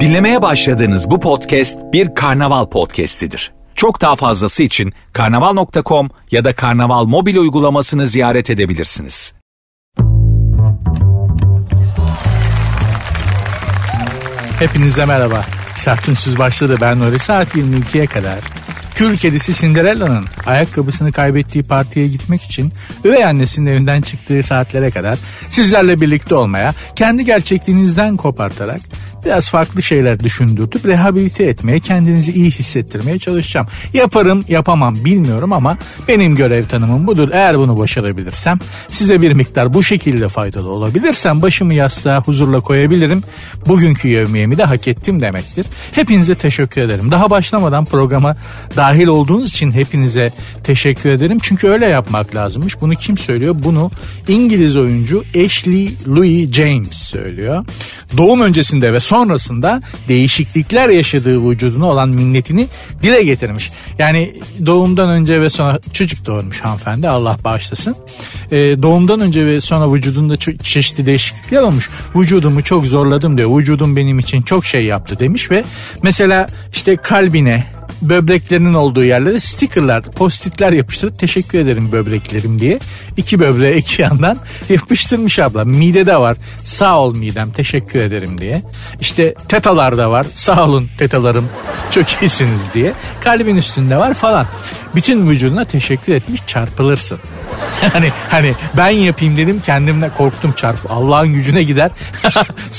Dinlemeye başladığınız bu podcast bir karnaval podcastidir. Çok daha fazlası için karnaval.com ya da karnaval mobil uygulamasını ziyaret edebilirsiniz. Hepinize merhaba. Sertünsüz başladı ben Nuri. Saat 22'ye kadar Kül kedisi Cinderella'nın ayakkabısını kaybettiği partiye gitmek için üvey annesinin evinden çıktığı saatlere kadar sizlerle birlikte olmaya, kendi gerçekliğinizden kopartarak biraz farklı şeyler düşündürtüp rehabilite etmeye, kendinizi iyi hissettirmeye çalışacağım. Yaparım, yapamam bilmiyorum ama benim görev tanımım budur. Eğer bunu başarabilirsem, size bir miktar bu şekilde faydalı olabilirsem başımı yastığa huzurla koyabilirim. Bugünkü yevmiyemi de hak ettim demektir. Hepinize teşekkür ederim. Daha başlamadan programa dahil olduğunuz için hepinize teşekkür ederim. Çünkü öyle yapmak lazımmış. Bunu kim söylüyor? Bunu İngiliz oyuncu Ashley Louis James söylüyor. Doğum öncesinde ve sonrasında değişiklikler yaşadığı vücuduna olan minnetini dile getirmiş. Yani doğumdan önce ve sonra çocuk doğurmuş hanımefendi Allah bağışlasın. Ee, doğumdan önce ve sonra vücudunda çeşitli değişiklikler olmuş. Vücudumu çok zorladım diyor. Vücudum benim için çok şey yaptı demiş ve mesela işte kalbine böbreklerinin olduğu yerlere stickerlar, postitler yapıştırıp teşekkür ederim böbreklerim diye. iki böbreğe iki yandan yapıştırmış abla. Midede var. Sağ ol midem teşekkür ederim diye. İşte tetalarda var. Sağ olun tetalarım çok iyisiniz diye. Kalbin üstünde var falan. Bütün vücuduna teşekkür etmiş çarpılırsın. hani hani ben yapayım dedim kendimle korktum çarp. Allah'ın gücüne gider.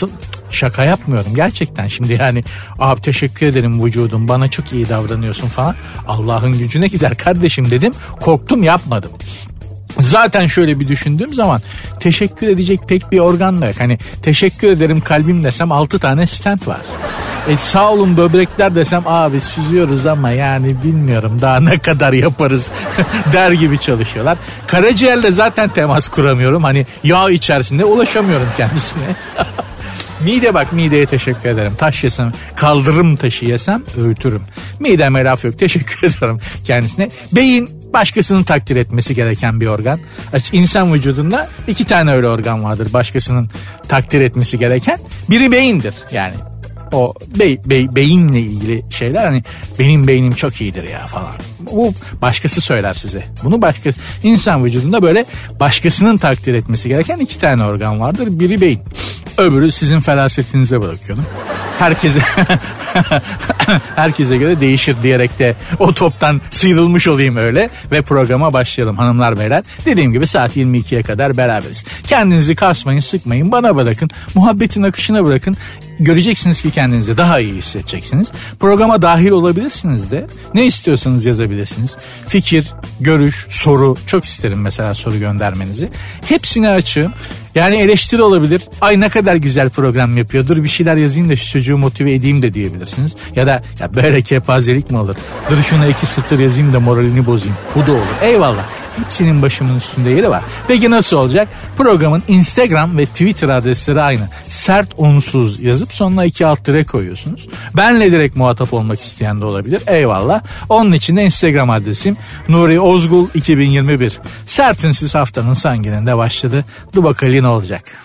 Şaka yapmıyorum gerçekten şimdi yani abi teşekkür ederim vücudum bana çok iyi davranıyorsun falan. Allah'ın gücüne gider kardeşim dedim korktum yapmadım. Zaten şöyle bir düşündüğüm zaman teşekkür edecek pek bir organ da yok. Hani teşekkür ederim kalbim desem 6 tane stent var. E sağ olun böbrekler desem abi süzüyoruz ama yani bilmiyorum daha ne kadar yaparız der gibi çalışıyorlar. Karaciğerle zaten temas kuramıyorum. Hani yağ içerisinde ulaşamıyorum kendisine. Mide bak mideye teşekkür ederim. Taş yesem kaldırım taşı yesem öğütürüm. Mideme laf yok teşekkür ederim kendisine. Beyin başkasının takdir etmesi gereken bir organ. İnsan vücudunda iki tane öyle organ vardır başkasının takdir etmesi gereken. Biri beyindir yani o bey, bey, beyinle ilgili şeyler hani benim beynim çok iyidir ya falan. Bu başkası söyler size. Bunu başka insan vücudunda böyle başkasının takdir etmesi gereken iki tane organ vardır. Biri beyin. Öbürü sizin felasetinize bırakıyorum. Herkese herkese göre değişir diyerek de o toptan sıyrılmış olayım öyle ve programa başlayalım hanımlar beyler. Dediğim gibi saat 22'ye kadar beraberiz. Kendinizi kasmayın, sıkmayın, bana bırakın. Muhabbetin akışına bırakın. Göreceksiniz ki kendinizi daha iyi hissedeceksiniz. Programa dahil olabilirsiniz de. Ne istiyorsanız yazabilirsiniz. Fikir, görüş, soru çok isterim mesela soru göndermenizi. Hepsini açığım. Yani eleştiri olabilir. Ay ne kadar güzel program yapıyordur. Bir şeyler yazayım da şu çocuğu motive edeyim de diyebilirsiniz. Ya da ya böyle kepazelik mi olur? Dur şuna iki satır yazayım da moralini bozayım. Bu da olur. Eyvallah. Hepsinin başımın üstünde yeri var. Peki nasıl olacak? Programın Instagram ve Twitter adresleri aynı. Sert unsuz yazıp sonuna iki alt dire koyuyorsunuz. Benle direkt muhatap olmak isteyen de olabilir. Eyvallah. Onun için de Instagram adresim Nuri Ozgul 2021. Sertinsiz haftanın sangininde başladı. Dur ne olacak.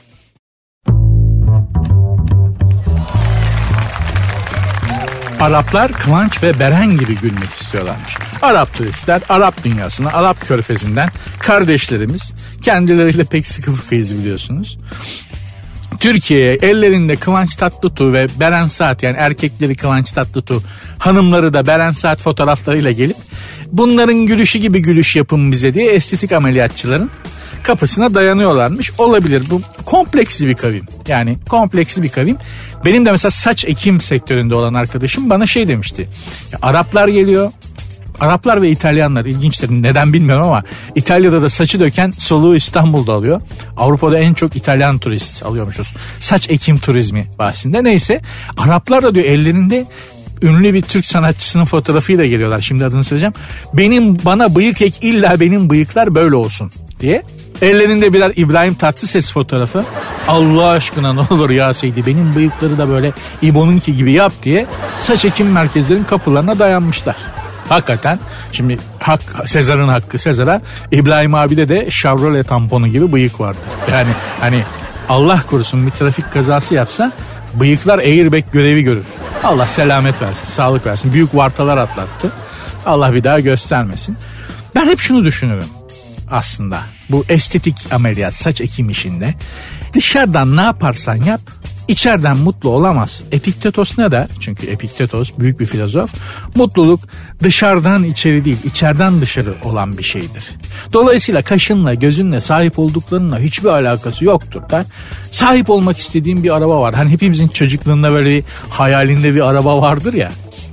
Araplar Kıvanç ve Beren gibi gülmek istiyorlarmış. Arap turistler Arap dünyasına, Arap körfezinden kardeşlerimiz kendileriyle pek sıkı fıkıyız biliyorsunuz. Türkiye'ye ellerinde Kıvanç Tatlıtuğ ve Beren Saat yani erkekleri Kıvanç Tatlıtuğ hanımları da Beren Saat fotoğraflarıyla gelip bunların gülüşü gibi gülüş yapın bize diye estetik ameliyatçıların kapısına dayanıyorlarmış. Olabilir bu kompleksli bir kavim. Yani kompleksli bir kavim. Benim de mesela saç ekim sektöründe olan arkadaşım bana şey demişti. Ya Araplar geliyor Araplar ve İtalyanlar ilginçtir neden bilmiyorum ama İtalya'da da saçı döken soluğu İstanbul'da alıyor. Avrupa'da en çok İtalyan turist alıyormuşuz. Saç ekim turizmi bahsinde. Neyse Araplar da diyor ellerinde ünlü bir Türk sanatçısının fotoğrafıyla geliyorlar. Şimdi adını söyleyeceğim. Benim bana bıyık ek illa benim bıyıklar böyle olsun diye. Ellerinde birer İbrahim Tatlıses fotoğrafı. Allah aşkına ne olur ya Seydi benim bıyıkları da böyle İbo'nunki gibi yap diye saç ekim merkezlerin kapılarına dayanmışlar. Hakikaten şimdi hak Sezar'ın hakkı Sezar'a İbrahim abide de Chevrolet tamponu gibi bıyık vardı. Yani hani Allah korusun bir trafik kazası yapsa Bıyıklar airbag görevi görür. Allah selamet versin, sağlık versin. Büyük vartalar atlattı. Allah bir daha göstermesin. Ben hep şunu düşünürüm aslında. Bu estetik ameliyat saç ekim işinde dışarıdan ne yaparsan yap içeriden mutlu olamazsın. Epiktetos ne der? Çünkü Epiktetos büyük bir filozof. Mutluluk dışarıdan içeri değil, içeriden dışarı olan bir şeydir. Dolayısıyla kaşınla, gözünle, sahip olduklarınla hiçbir alakası yoktur der. Sahip olmak istediğim bir araba var. Hani hepimizin çocukluğunda böyle bir hayalinde bir araba vardır ya.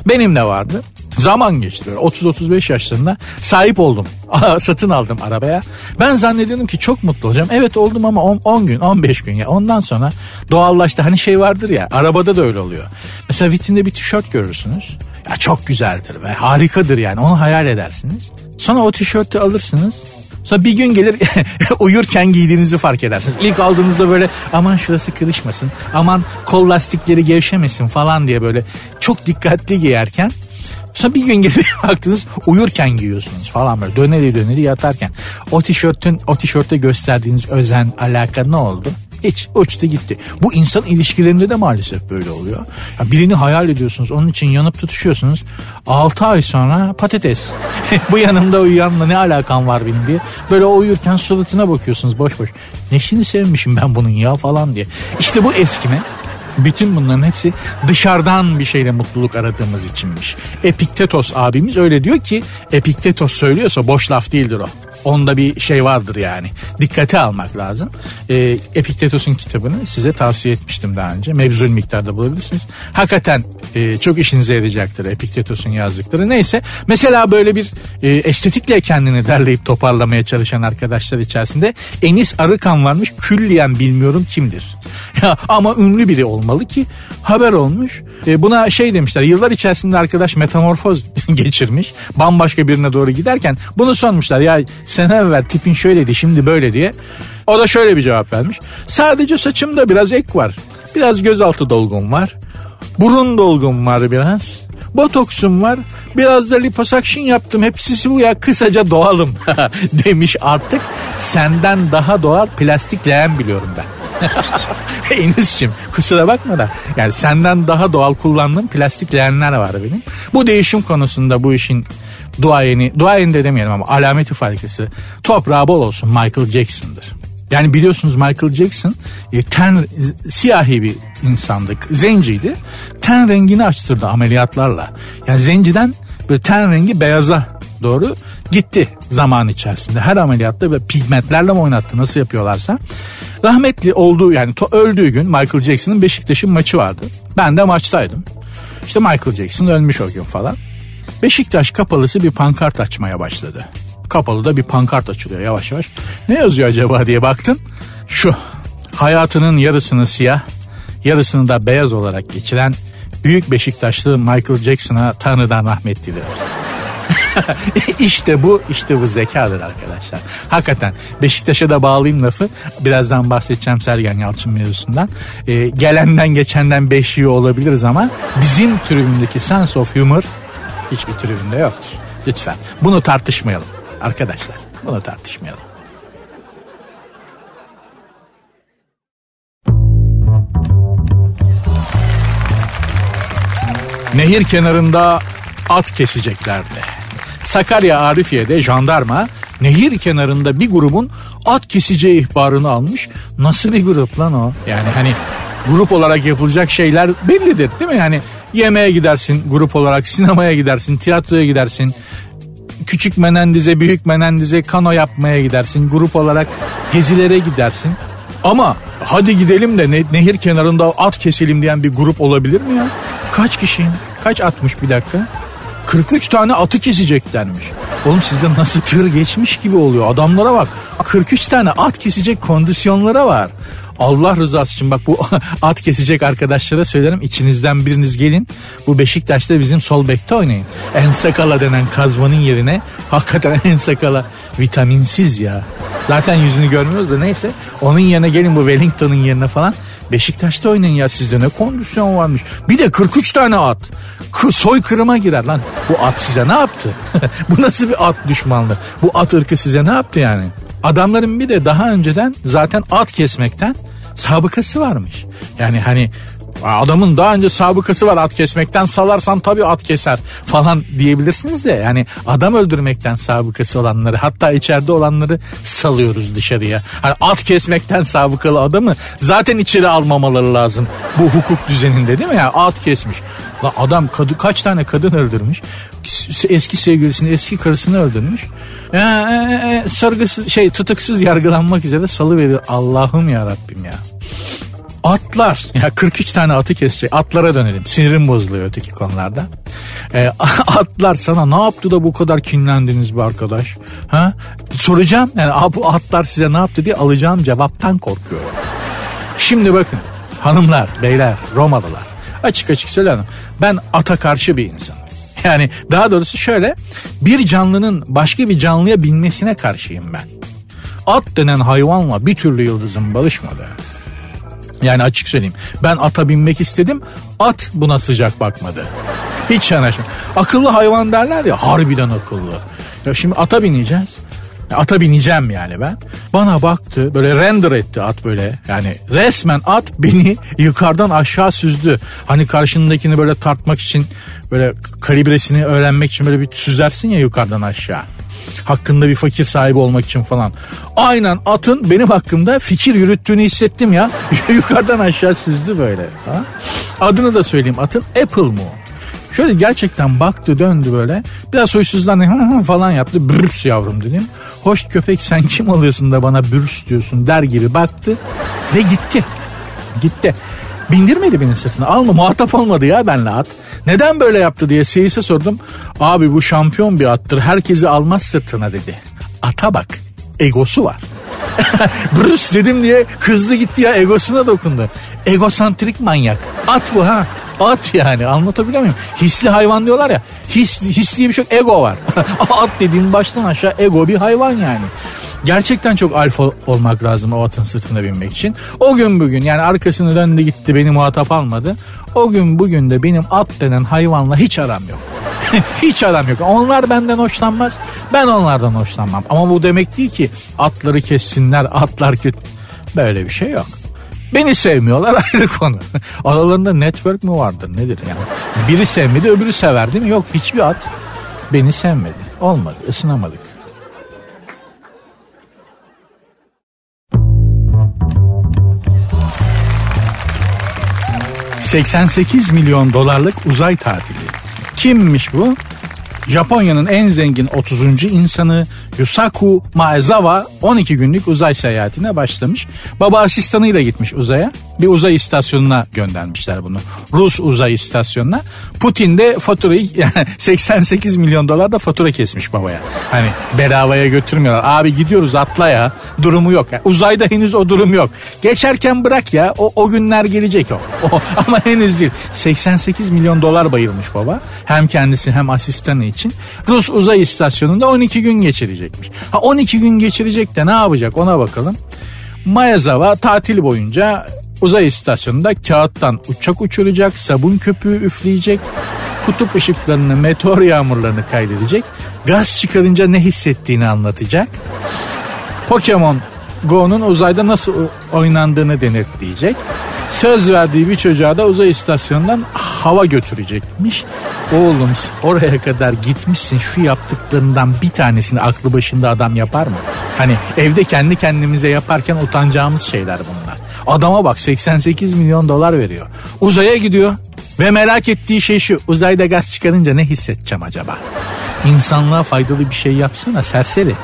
Benim de vardı. Zaman geçti 30-35 yaşlarında sahip oldum. Satın aldım arabaya. Ben zannediyordum ki çok mutlu olacağım. Evet oldum ama 10, 10 gün 15 gün ya. Ondan sonra doğallaştı. Hani şey vardır ya arabada da öyle oluyor. Mesela vitrinde bir tişört görürsünüz. Ya çok güzeldir ve harikadır yani onu hayal edersiniz. Sonra o tişörtü alırsınız. Sonra bir gün gelir uyurken giydiğinizi fark edersiniz. İlk aldığınızda böyle aman şurası kırışmasın, aman kol lastikleri gevşemesin falan diye böyle çok dikkatli giyerken Sonra bir gün gelip baktınız uyurken giyiyorsunuz falan böyle döneri döneri yatarken. O tişörtün o tişörte gösterdiğiniz özen alaka ne oldu? Hiç uçtu gitti. Bu insan ilişkilerinde de maalesef böyle oluyor. Ya birini hayal ediyorsunuz onun için yanıp tutuşuyorsunuz. 6 ay sonra patates. Bu yanımda uyuyanla ne alakam var benim diye. Böyle uyurken suratına bakıyorsunuz boş boş. Neşini sevmişim ben bunun ya falan diye. İşte bu eskime bütün bunların hepsi dışarıdan bir şeyle mutluluk aradığımız içinmiş. Epiktetos abimiz öyle diyor ki Epiktetos söylüyorsa boş laf değildir o. Onda bir şey vardır yani. Dikkate almak lazım. E, Epiktetos'un kitabını size tavsiye etmiştim daha önce. Mevzul miktarda bulabilirsiniz. Hakikaten e, çok işinize yarayacaktır Epiktetos'un yazdıkları. Neyse mesela böyle bir e, estetikle kendini derleyip toparlamaya çalışan arkadaşlar içerisinde Enis Arıkan varmış. Külliyen bilmiyorum kimdir. Ama ünlü biri olmalı ki haber olmuş. E, buna şey demişler yıllar içerisinde arkadaş metamorfoz geçirmiş. Bambaşka birine doğru giderken bunu sormuşlar. Ya sene evvel tipin şöyleydi şimdi böyle diye. O da şöyle bir cevap vermiş. Sadece saçımda biraz ek var. Biraz gözaltı dolgum var. Burun dolgum var biraz. Botoksum var. Biraz da liposuction yaptım. Hepsi bu ya kısaca doğalım demiş artık. Senden daha doğal plastik leğen biliyorum ben. Enis'cim kusura bakma da yani senden daha doğal kullandığım plastik leğenler var benim. Bu değişim konusunda bu işin duayeni, duayeni de demeyelim ama alameti farikası toprağı bol olsun Michael Jackson'dır. Yani biliyorsunuz Michael Jackson e, ten siyahi bir insandı. Zenciydi. Ten rengini açtırdı ameliyatlarla. Yani zenciden bir ten rengi beyaza doğru gitti zaman içerisinde. Her ameliyatta ve pigmentlerle mi oynattı nasıl yapıyorlarsa. Rahmetli olduğu yani öldüğü gün Michael Jackson'ın Beşiktaş'ın maçı vardı. Ben de maçtaydım. İşte Michael Jackson ölmüş o gün falan. Beşiktaş kapalısı bir pankart açmaya başladı. Kapalı da bir pankart açılıyor yavaş yavaş. Ne yazıyor acaba diye baktım. Şu hayatının yarısını siyah yarısını da beyaz olarak geçiren büyük Beşiktaşlı Michael Jackson'a Tanrı'dan rahmet diliyoruz. İşte bu işte bu zekadır arkadaşlar. Hakikaten Beşiktaş'a da bağlayayım lafı. Birazdan bahsedeceğim Sergen Yalçın mevzusundan. Ee, gelenden geçenden beşiği olabiliriz ama bizim tribündeki sense of humor hiçbir tribünde yoktur. Lütfen bunu tartışmayalım arkadaşlar. Bunu tartışmayalım. Nehir kenarında at keseceklerdi. Sakarya Arifiye'de jandarma nehir kenarında bir grubun at keseceği ihbarını almış. Nasıl bir grup lan o? Yani hani grup olarak yapılacak şeyler bellidir değil mi? Yani yemeğe gidersin grup olarak, sinemaya gidersin, tiyatroya gidersin. Küçük Menendiz'e, büyük Menendiz'e kano yapmaya gidersin. Grup olarak gezilere gidersin. Ama hadi gidelim de ne, nehir kenarında at keselim diyen bir grup olabilir mi ya? Kaç kişiyim? Kaç atmış bir dakika? 43 tane atı keseceklermiş. Oğlum sizde nasıl tır geçmiş gibi oluyor. Adamlara bak. 43 tane at kesecek kondisyonlara var. Allah rızası için bak bu at kesecek arkadaşlara söylerim içinizden biriniz gelin bu Beşiktaş'ta bizim sol bekte oynayın. En sakala denen kazmanın yerine hakikaten en sakala vitaminsiz ya. Zaten yüzünü görmüyoruz da neyse onun yerine gelin bu Wellington'un yerine falan Beşiktaş'ta oynayın ya sizde ne kondisyon varmış. Bir de 43 tane at. K- soykırıma girer lan. Bu at size ne yaptı? bu nasıl bir at düşmanlığı? Bu at ırkı size ne yaptı yani? Adamların bir de daha önceden zaten at kesmekten sabıkası varmış. Yani hani Adamın daha önce sabıkası var at kesmekten salarsan tabii at keser falan diyebilirsiniz de yani adam öldürmekten sabıkası olanları hatta içeride olanları salıyoruz dışarıya. Hani at kesmekten sabıkalı adamı zaten içeri almamaları lazım bu hukuk düzeninde değil mi ya at kesmiş. La adam kadı, kaç tane kadın öldürmüş eski sevgilisini eski karısını öldürmüş. Ee, e, sargısız şey tutuksuz yargılanmak üzere salı veriyor. Allah'ım ya Rabbim ya. Atlar. Ya 43 tane atı kesecek. Atlara dönelim. Sinirim bozuluyor öteki konularda. E, atlar sana ne yaptı da bu kadar kinlendiniz bu arkadaş? Ha? Soracağım. Yani bu atlar size ne yaptı diye alacağım cevaptan korkuyorum. Şimdi bakın hanımlar, beyler, Romalılar. Açık açık söylüyorum. Ben ata karşı bir insanım. Yani daha doğrusu şöyle bir canlının başka bir canlıya binmesine karşıyım ben. At denen hayvanla bir türlü yıldızım balışmadı. Yani açık söyleyeyim. Ben ata binmek istedim. At buna sıcak bakmadı. Hiç yanaşma. Akıllı hayvan derler ya harbiden akıllı. Ya şimdi ata bineceğiz. Ata bineceğim yani ben. Bana baktı böyle render etti at böyle. Yani resmen at beni yukarıdan aşağı süzdü. Hani karşındakini böyle tartmak için böyle kalibresini öğrenmek için böyle bir süzersin ya yukarıdan aşağı hakkında bir fakir sahibi olmak için falan. Aynen atın benim hakkımda fikir yürüttüğünü hissettim ya. Yukarıdan aşağı süzdü böyle. Ha? Adını da söyleyeyim atın Apple mu? Şöyle gerçekten baktı döndü böyle. Biraz soysuzlandı falan yaptı. Bürüs yavrum dedim. Hoş köpek sen kim oluyorsun da bana bürüs diyorsun der gibi baktı. Ve gitti. Gitti. Bindirmedi beni sırtına. Alma muhatap olmadı ya benle at. Neden böyle yaptı diye seyise sordum. Abi bu şampiyon bir attır. Herkesi almaz sırtına dedi. Ata bak. Egosu var. Bruce dedim diye kızdı gitti ya egosuna dokundu. Egosantrik manyak. At bu ha. At yani anlatabiliyor muyum? Hisli hayvan diyorlar ya. His, his diye bir şey. Ego var. At dediğim baştan aşağı ego bir hayvan yani. Gerçekten çok alfa olmak lazım o atın sırtına binmek için. O gün bugün yani arkasını döndü gitti beni muhatap almadı. O gün bugün de benim at denen hayvanla hiç aram yok. hiç aram yok. Onlar benden hoşlanmaz. Ben onlardan hoşlanmam. Ama bu demek değil ki atları kessinler, atlar kötü. Böyle bir şey yok. Beni sevmiyorlar ayrı konu. Aralarında network mu vardır nedir yani? Biri sevmedi öbürü sever değil mi? Yok hiçbir at beni sevmedi. Olmadı ısınamadık. 88 milyon dolarlık uzay tatili. Kimmiş bu? Japonya'nın en zengin 30. insanı Yusaku Maezawa 12 günlük uzay seyahatine başlamış. Baba asistanıyla gitmiş uzaya. Bir uzay istasyonuna göndermişler bunu. Rus uzay istasyonuna. Putin de faturayı yani 88 milyon dolar da fatura kesmiş babaya. Hani bedavaya götürmüyorlar. Abi gidiyoruz atla ya. Durumu yok. Yani uzayda henüz o durum yok. Geçerken bırak ya. O, o günler gelecek o. o. Ama henüz değil. 88 milyon dolar bayılmış baba. Hem kendisi hem asistanı için. Rus uzay istasyonunda 12 gün geçirecekmiş. Ha 12 gün geçirecek de ne yapacak ona bakalım. Mayazawa tatil boyunca uzay istasyonunda kağıttan uçak uçuracak, sabun köpüğü üfleyecek, kutup ışıklarını, meteor yağmurlarını kaydedecek, gaz çıkarınca ne hissettiğini anlatacak. Pokemon Go'nun uzayda nasıl oynandığını denetleyecek. Söz verdiği bir çocuğa da uzay istasyonundan hava götürecekmiş. Oğlum oraya kadar gitmişsin şu yaptıklarından bir tanesini aklı başında adam yapar mı? Hani evde kendi kendimize yaparken utanacağımız şeyler bunlar. Adama bak 88 milyon dolar veriyor. Uzaya gidiyor ve merak ettiği şey şu uzayda gaz çıkarınca ne hissedeceğim acaba? İnsanlığa faydalı bir şey yapsana serseri.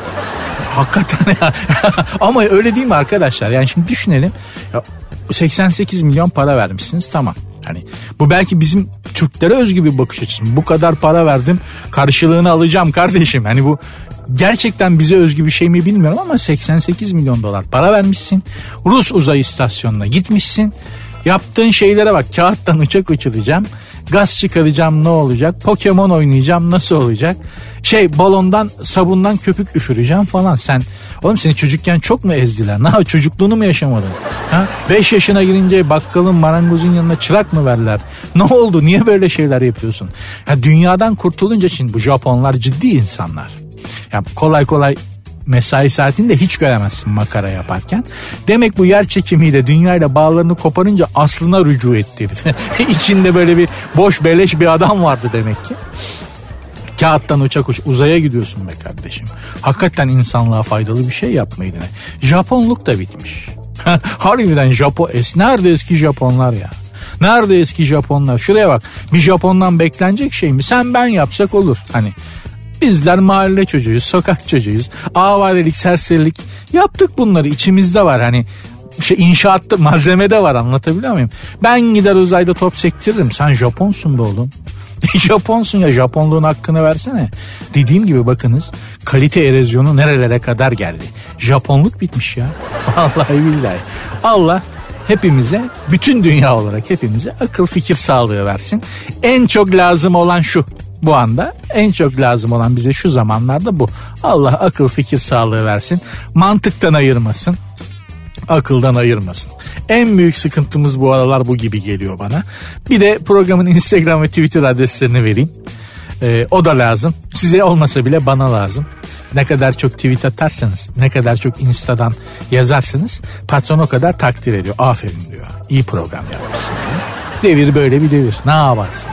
Hakikaten ya. Ama öyle değil mi arkadaşlar? Yani şimdi düşünelim. Ya 88 milyon para vermişsiniz tamam. Hani bu belki bizim Türklere özgü bir bakış açısı. Bu kadar para verdim karşılığını alacağım kardeşim. Hani bu gerçekten bize özgü bir şey mi bilmiyorum ama 88 milyon dolar para vermişsin. Rus uzay istasyonuna gitmişsin. Yaptığın şeylere bak kağıttan uçak uçuracağım. Gaz çıkaracağım ne olacak? Pokemon oynayacağım nasıl olacak? Şey balondan sabundan köpük üfüreceğim falan. Sen oğlum seni çocukken çok mu ezdiler? Ne çocukluğunu mu yaşamadın? Ha? 5 yaşına girince bakkalın marangozun yanına çırak mı verler? Ne oldu? Niye böyle şeyler yapıyorsun? Ya dünyadan kurtulunca şimdi bu Japonlar ciddi insanlar. Ya kolay kolay mesai saatini de hiç göremezsin makara yaparken. Demek bu yer çekimiyle dünyayla bağlarını koparınca aslına rücu etti. İçinde böyle bir boş beleş bir adam vardı demek ki. Kağıttan uçak uç uzaya gidiyorsun be kardeşim. Hakikaten insanlığa faydalı bir şey yapmayı dene. Japonluk da bitmiş. Harbiden Japon es nerede eski Japonlar ya? Nerede eski Japonlar? Şuraya bak. Bir Japondan beklenecek şey mi? Sen ben yapsak olur. Hani bizler mahalle çocuğuyuz, sokak çocuğuyuz. Avarelik, serserilik yaptık bunları. içimizde var. Hani şey inşaatta malzemede var anlatabiliyor muyum? Ben gider uzayda top sektiririm. Sen Japonsun be oğlum. Japonsun ya Japonluğun hakkını versene. Dediğim gibi bakınız kalite erozyonu nerelere kadar geldi. Japonluk bitmiş ya. Vallahi billahi. Allah hepimize bütün dünya olarak hepimize akıl fikir sağlığı versin. En çok lazım olan şu bu anda en çok lazım olan bize şu zamanlarda bu. Allah akıl fikir sağlığı versin. Mantıktan ayırmasın akıldan ayırmasın. En büyük sıkıntımız bu aralar bu gibi geliyor bana. Bir de programın Instagram ve Twitter adreslerini vereyim. Ee, o da lazım. Size olmasa bile bana lazım. Ne kadar çok tweet atarsanız, ne kadar çok Insta'dan yazarsanız patron o kadar takdir ediyor. Aferin diyor. İyi program yapmışsın diyor. Devir böyle bir devir. Ne yaparsın?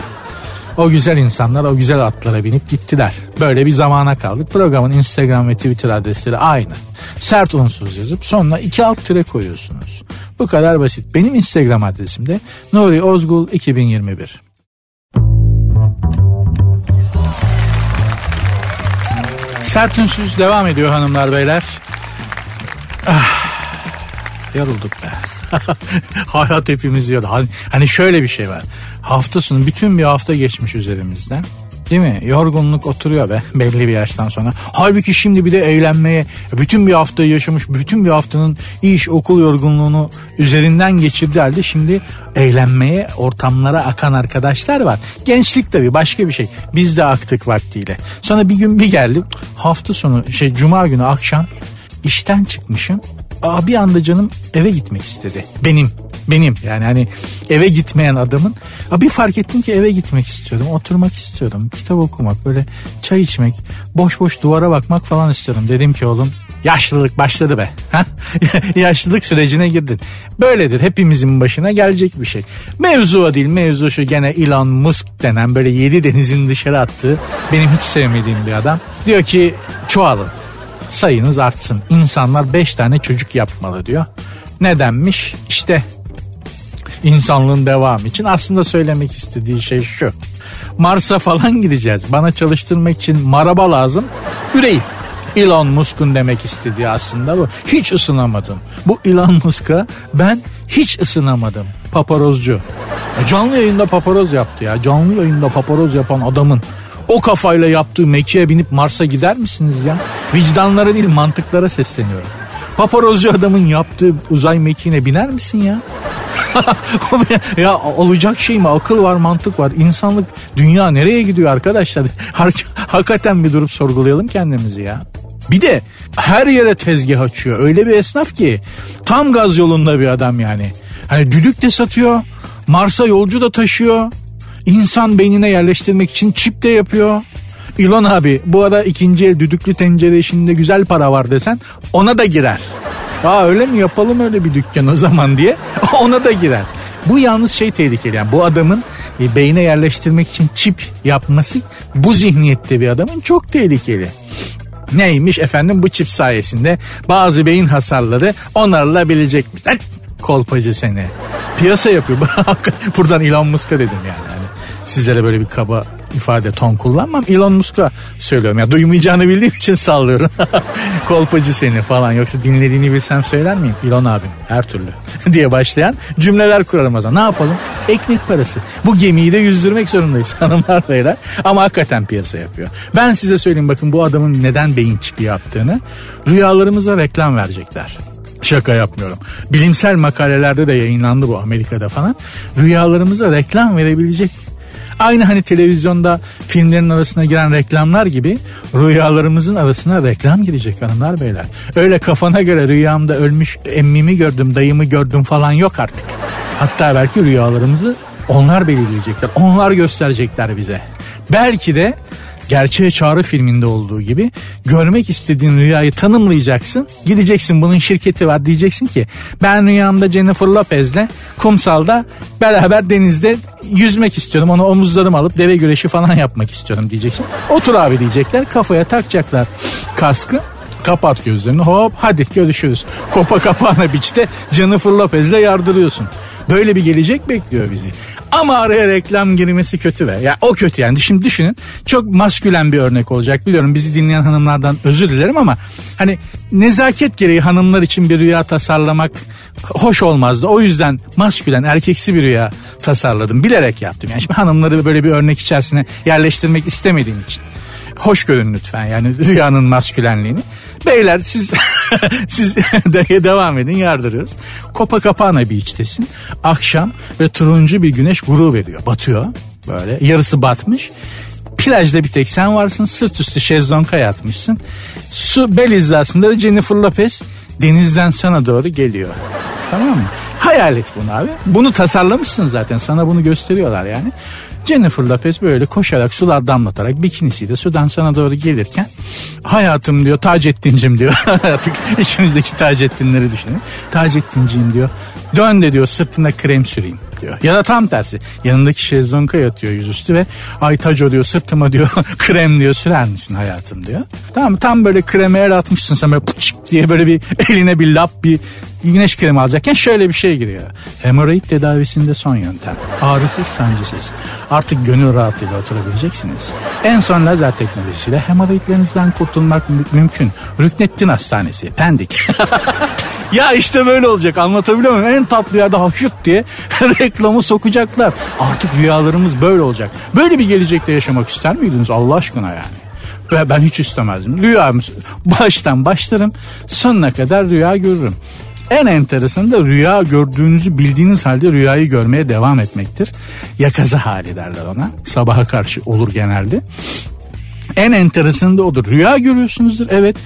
O güzel insanlar o güzel atlara binip gittiler. Böyle bir zamana kaldık. Programın Instagram ve Twitter adresleri aynı. Sert unsuz yazıp sonuna iki alt tire koyuyorsunuz. Bu kadar basit. Benim Instagram adresim de Nuri Ozgul 2021. Sert unsuz devam ediyor hanımlar beyler. Ah, yorulduk be. Hayat hepimiz yiyor. Hani, hani şöyle bir şey var. Hafta sonu bütün bir hafta geçmiş üzerimizden. Değil mi? Yorgunluk oturuyor be belli bir yaştan sonra. Halbuki şimdi bir de eğlenmeye bütün bir haftayı yaşamış, bütün bir haftanın iş, okul yorgunluğunu üzerinden geçirdi halde şimdi eğlenmeye, ortamlara akan arkadaşlar var. Gençlik tabii başka bir şey. Biz de aktık vaktiyle. Sonra bir gün bir geldim. Hafta sonu şey cuma günü akşam işten çıkmışım. Aa, bir anda canım eve gitmek istedi. Benim benim. Yani hani eve gitmeyen adamın. Bir fark ettim ki eve gitmek istiyordum oturmak istiyordum kitap okumak böyle çay içmek boş boş duvara bakmak falan istiyordum. Dedim ki oğlum yaşlılık başladı be. Yaşlılık sürecine girdin. Böyledir hepimizin başına gelecek bir şey. Mevzu değil mevzu şu gene Elon Musk denen böyle yedi denizin dışarı attığı benim hiç sevmediğim bir adam. Diyor ki çoğalın sayınız artsın insanlar beş tane çocuk yapmalı diyor nedenmiş işte insanlığın devamı için aslında söylemek istediği şey şu. Mars'a falan gideceğiz. Bana çalıştırmak için maraba lazım. Yüreğim. Elon Musk'un demek istediği aslında bu. Hiç ısınamadım. Bu Elon Musk'a ben hiç ısınamadım. Paparozcu. Ya canlı yayında paparoz yaptı ya. Canlı yayında paparoz yapan adamın o kafayla yaptığı mekiğe binip Mars'a gider misiniz ya? Vicdanlara değil mantıklara sesleniyorum. Paparozcu adamın yaptığı uzay mekiğine biner misin ya? ya olacak şey mi? Akıl var, mantık var. İnsanlık, dünya nereye gidiyor arkadaşlar? Hakikaten bir durup sorgulayalım kendimizi ya. Bir de her yere tezgah açıyor. Öyle bir esnaf ki tam gaz yolunda bir adam yani. Hani düdük de satıyor. Mars'a yolcu da taşıyor. İnsan beynine yerleştirmek için çip de yapıyor. İlon abi bu arada ikinci el düdüklü tencere işinde güzel para var desen ona da girer. Aa öyle mi yapalım öyle bir dükkan o zaman diye ona da girer. Bu yalnız şey tehlikeli yani bu adamın e, beyne yerleştirmek için çip yapması bu zihniyette bir adamın çok tehlikeli. Neymiş efendim bu çip sayesinde bazı beyin hasarları onarılabilecekmiş. Kolpacı seni. Piyasa yapıyor. Buradan Elon Musk'a dedim yani sizlere böyle bir kaba ifade ton kullanmam. Elon Musk'a söylüyorum. Ya duymayacağını bildiğim için sallıyorum. Kolpacı seni falan. Yoksa dinlediğini bilsem söyler miyim? Elon abim her türlü diye başlayan cümleler kurarım o zaman. Ne yapalım? Ekmek parası. Bu gemiyi de yüzdürmek zorundayız hanımlar beyler. Ama hakikaten piyasa yapıyor. Ben size söyleyeyim bakın bu adamın neden beyin çipi yaptığını. Rüyalarımıza reklam verecekler. Şaka yapmıyorum. Bilimsel makalelerde de yayınlandı bu Amerika'da falan. Rüyalarımıza reklam verebilecek Aynı hani televizyonda filmlerin arasına giren reklamlar gibi rüyalarımızın arasına reklam girecek hanımlar beyler. Öyle kafana göre rüyamda ölmüş emmimi gördüm, dayımı gördüm falan yok artık. Hatta belki rüyalarımızı onlar belirleyecekler. Onlar gösterecekler bize. Belki de gerçeğe çağrı filminde olduğu gibi görmek istediğin rüyayı tanımlayacaksın. Gideceksin bunun şirketi var diyeceksin ki ben rüyamda Jennifer Lopez'le kumsalda beraber denizde yüzmek istiyorum. Onu omuzlarım alıp deve güreşi falan yapmak istiyorum diyeceksin. Otur abi diyecekler kafaya takacaklar kaskı Kapat gözlerini hop hadi görüşürüz. Kopa kapağına biçte Jennifer Lopez'le yardırıyorsun. Böyle bir gelecek bekliyor bizi. Ama araya reklam girmesi kötü ve ya o kötü yani. Şimdi düşünün çok maskülen bir örnek olacak biliyorum. Bizi dinleyen hanımlardan özür dilerim ama hani nezaket gereği hanımlar için bir rüya tasarlamak hoş olmazdı. O yüzden maskülen erkeksi bir rüya tasarladım. Bilerek yaptım. Yani şimdi hanımları böyle bir örnek içerisine yerleştirmek istemediğim için hoş görün lütfen yani rüyanın maskülenliğini. Beyler siz siz de devam edin yardırıyoruz. Copacabana Beach'tesin. Akşam ve turuncu bir güneş grup ediyor. Batıyor böyle yarısı batmış. Plajda bir tek sen varsın sırt üstü şezlonga yatmışsın. Su bel hizasında da Jennifer Lopez denizden sana doğru geliyor. Tamam mı? Hayal et bunu abi. Bunu tasarlamışsın zaten sana bunu gösteriyorlar yani. Jennifer Lopez böyle koşarak sular damlatarak bikinisiyle sudan sana doğru gelirken hayatım diyor Taceddin'cim diyor. Artık içimizdeki Taceddinleri düşünün. Taceddin'ciğim diyor. Dön de diyor sırtına krem süreyim diyor. Ya da tam tersi yanındaki şezlonga yatıyor yüzüstü ve ay Taco diyor sırtıma diyor krem diyor sürer misin hayatım diyor. Tamam tam böyle kreme el atmışsın sen böyle pıçık diye böyle bir eline bir lap bir güneş kremi alacakken şöyle bir şey giriyor. Hemoroid tedavisinde son yöntem. Ağrısız sancısız. Artık gönül rahatlığıyla oturabileceksiniz. En son lazer teknolojisiyle hemoroidlerinizden kurtulmak mümkün. Rüknettin Hastanesi. Pendik. ya işte böyle olacak anlatabiliyor muyum? En tatlı yerde hafif diye reklamı sokacaklar. Artık rüyalarımız böyle olacak. Böyle bir gelecekte yaşamak ister miydiniz Allah aşkına yani? Ve ben hiç istemezdim. Rüya baştan başlarım sonuna kadar rüya görürüm. En enteresanı da rüya gördüğünüzü bildiğiniz halde rüyayı görmeye devam etmektir. Yakaza hali derler ona. Sabaha karşı olur genelde. En enteresanı da odur. Rüya görüyorsunuzdur. Evet.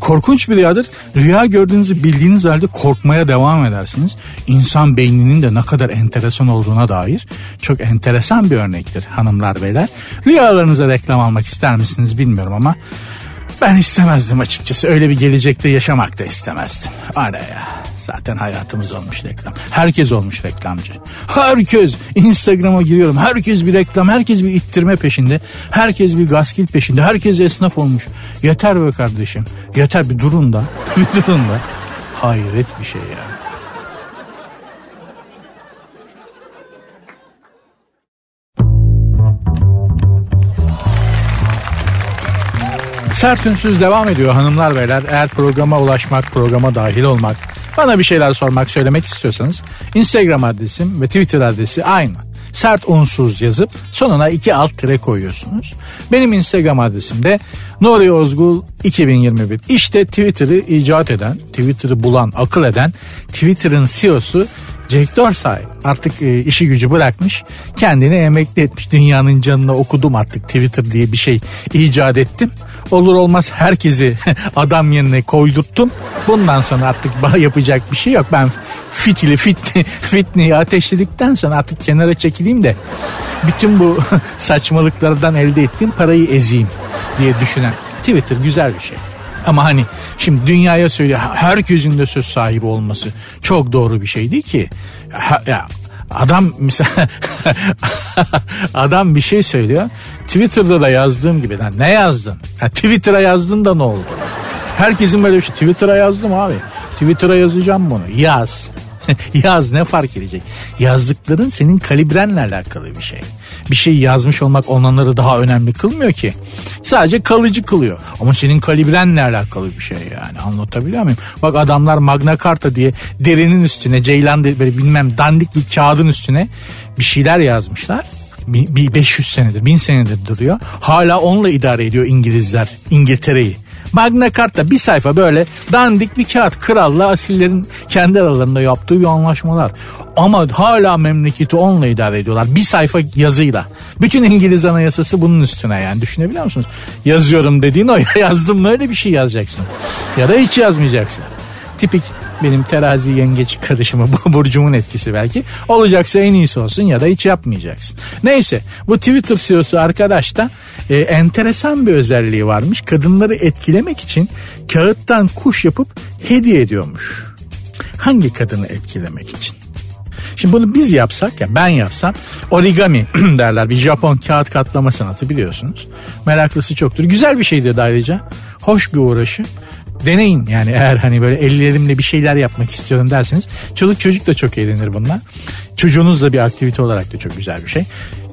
Korkunç bir rüyadır. Rüya gördüğünüzü bildiğiniz halde korkmaya devam edersiniz. İnsan beyninin de ne kadar enteresan olduğuna dair çok enteresan bir örnektir hanımlar beyler. Rüyalarınıza reklam almak ister misiniz bilmiyorum ama ben istemezdim açıkçası. Öyle bir gelecekte yaşamak da istemezdim. Araya. Zaten hayatımız olmuş reklam. Herkes olmuş reklamcı. Herkes Instagram'a giriyorum. Herkes bir reklam, herkes bir ittirme peşinde. Herkes bir gaskil peşinde. Herkes esnaf olmuş. Yeter be kardeşim. Yeter bir durun da. bir durun da. Hayret bir şey ya. Sert Ünsüz devam ediyor hanımlar beyler. Eğer programa ulaşmak, programa dahil olmak, bana bir şeyler sormak, söylemek istiyorsanız Instagram adresim ve Twitter adresi aynı. Sert unsuz yazıp sonuna iki alt tire koyuyorsunuz. Benim Instagram adresim de Nuri Ozgul 2021. İşte Twitter'ı icat eden, Twitter'ı bulan, akıl eden Twitter'ın CEO'su Jack Dorsey artık e, işi gücü bırakmış. Kendini emekli etmiş. Dünyanın canına okudum artık Twitter diye bir şey icat ettim. Olur olmaz herkesi adam yerine koydurttum. Bundan sonra artık yapacak bir şey yok. Ben fitili fitni, fitneyi ateşledikten sonra artık kenara çekileyim de bütün bu saçmalıklardan elde ettiğim parayı ezeyim diye düşünen Twitter güzel bir şey. Ama hani şimdi dünyaya söyle herkesin de söz sahibi olması çok doğru bir şey değil ki. Ha, ya adam mesela adam bir şey söylüyor. Twitter'da da yazdığım gibi lan ne yazdın? Ha, Twitter'a yazdın da ne oldu? Herkesin böyle bir şey. Twitter'a yazdım abi. Twitter'a yazacağım bunu. Yaz. Yaz ne fark edecek? Yazdıkların senin kalibrenle alakalı bir şey. Bir şey yazmış olmak onları daha önemli kılmıyor ki. Sadece kalıcı kılıyor. Ama senin kalibrenle alakalı bir şey yani. Anlatabiliyor muyum? Bak adamlar Magna Carta diye derinin üstüne Ceylan böyle bilmem dandik bir kağıdın üstüne bir şeyler yazmışlar bir 500 senedir, 1000 senedir duruyor. Hala onunla idare ediyor İngilizler İngiltere'yi. Magna Carta bir sayfa böyle dandik bir kağıt kralla asillerin kendi aralarında yaptığı bir anlaşmalar. Ama hala memleketi onunla idare ediyorlar. Bir sayfa yazıyla. Bütün İngiliz anayasası bunun üstüne yani düşünebiliyor musunuz? Yazıyorum dediğin o yazdım mı öyle bir şey yazacaksın. Ya da hiç yazmayacaksın. Tipik benim terazi yengeç karışımı bu burcumun etkisi belki. Olacaksa en iyisi olsun ya da hiç yapmayacaksın. Neyse bu Twitter CEO'su arkadaş da e, enteresan bir özelliği varmış. Kadınları etkilemek için kağıttan kuş yapıp hediye ediyormuş. Hangi kadını etkilemek için? Şimdi bunu biz yapsak ya ben yapsam origami derler bir Japon kağıt katlama sanatı biliyorsunuz. Meraklısı çoktur. Güzel bir şeydir ayrıca. Hoş bir uğraşı. Deneyin yani eğer hani böyle ellerimle bir şeyler yapmak istiyorum derseniz. Çoluk çocuk da çok eğlenir bunlar. Çocuğunuzla bir aktivite olarak da çok güzel bir şey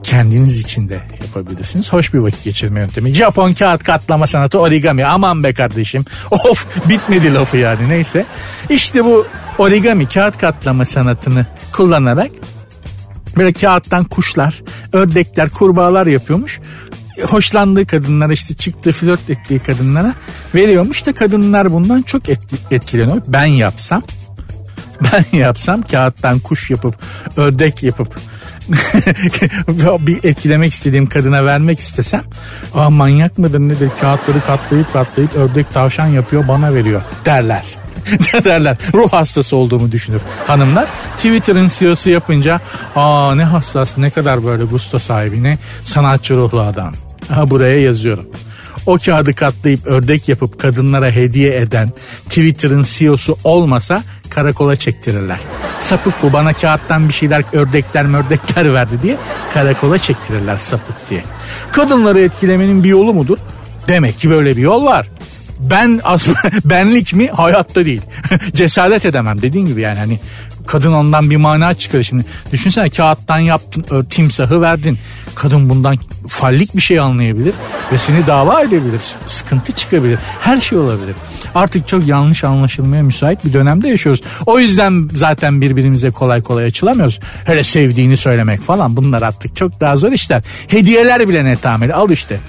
kendiniz için de yapabilirsiniz. Hoş bir vakit geçirme yöntemi. Japon kağıt katlama sanatı origami. Aman be kardeşim. Of bitmedi lafı yani neyse. İşte bu origami kağıt katlama sanatını kullanarak böyle kağıttan kuşlar, ördekler, kurbağalar yapıyormuş. Hoşlandığı kadınlara işte çıktığı flört ettiği kadınlara veriyormuş da kadınlar bundan çok etkileniyor. Ben yapsam ben yapsam kağıttan kuş yapıp ördek yapıp bir etkilemek istediğim kadına vermek istesem Aa, manyak mıdır nedir kağıtları katlayıp katlayıp ördek tavşan yapıyor bana veriyor derler. derler. Ruh hastası olduğumu düşünür hanımlar. Twitter'ın CEO'su yapınca aa ne hassas ne kadar böyle gusto sahibi ne sanatçı ruhlu adam. Aha buraya yazıyorum o kağıdı katlayıp ördek yapıp kadınlara hediye eden Twitter'ın CEO'su olmasa karakola çektirirler. Sapık bu bana kağıttan bir şeyler ördekler mördekler verdi diye karakola çektirirler sapık diye. Kadınları etkilemenin bir yolu mudur? Demek ki böyle bir yol var ben aslında benlik mi hayatta değil. Cesaret edemem dediğin gibi yani hani kadın ondan bir mana çıkıyor şimdi. Düşünsene kağıttan yaptın timsahı verdin. Kadın bundan fallik bir şey anlayabilir ve seni dava edebilir. Sıkıntı çıkabilir. Her şey olabilir. Artık çok yanlış anlaşılmaya müsait bir dönemde yaşıyoruz. O yüzden zaten birbirimize kolay kolay açılamıyoruz. Hele sevdiğini söylemek falan bunlar artık çok daha zor işler. Hediyeler bile netameli al işte.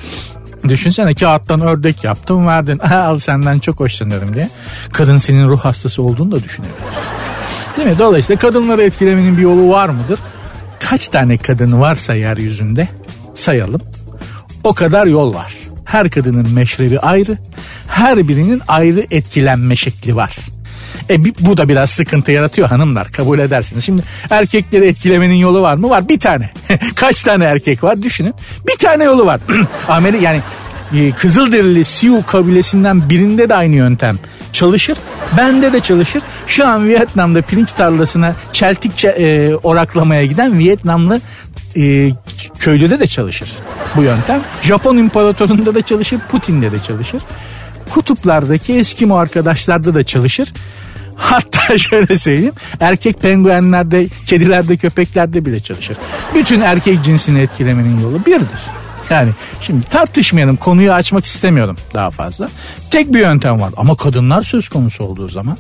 Düşünsene kağıttan ördek yaptım verdin. Al senden çok hoşlanıyorum diye. Kadın senin ruh hastası olduğunu da düşünebilir. Değil mi? Dolayısıyla kadınları etkilemenin bir yolu var mıdır? Kaç tane kadın varsa yeryüzünde sayalım. O kadar yol var. Her kadının meşrebi ayrı. Her birinin ayrı etkilenme şekli var. E bu da biraz sıkıntı yaratıyor hanımlar kabul edersiniz. Şimdi erkekleri etkilemenin yolu var mı? Var bir tane. Kaç tane erkek var düşünün. Bir tane yolu var. Amerika yani e, Kızılderili Sioux kabilesinden birinde de aynı yöntem çalışır. Bende de çalışır. Şu an Vietnam'da pirinç tarlasına çeltik e, oraklamaya giden Vietnamlı e, köylüde de çalışır bu yöntem. Japon imparatorunda da çalışır, Putin'de de çalışır. Kutuplardaki Eskimo arkadaşlarda da çalışır. Hatta şöyle söyleyeyim erkek penguenlerde, kedilerde, köpeklerde bile çalışır. Bütün erkek cinsini etkilemenin yolu birdir. Yani şimdi tartışmayalım konuyu açmak istemiyorum daha fazla. Tek bir yöntem var ama kadınlar söz konusu olduğu zaman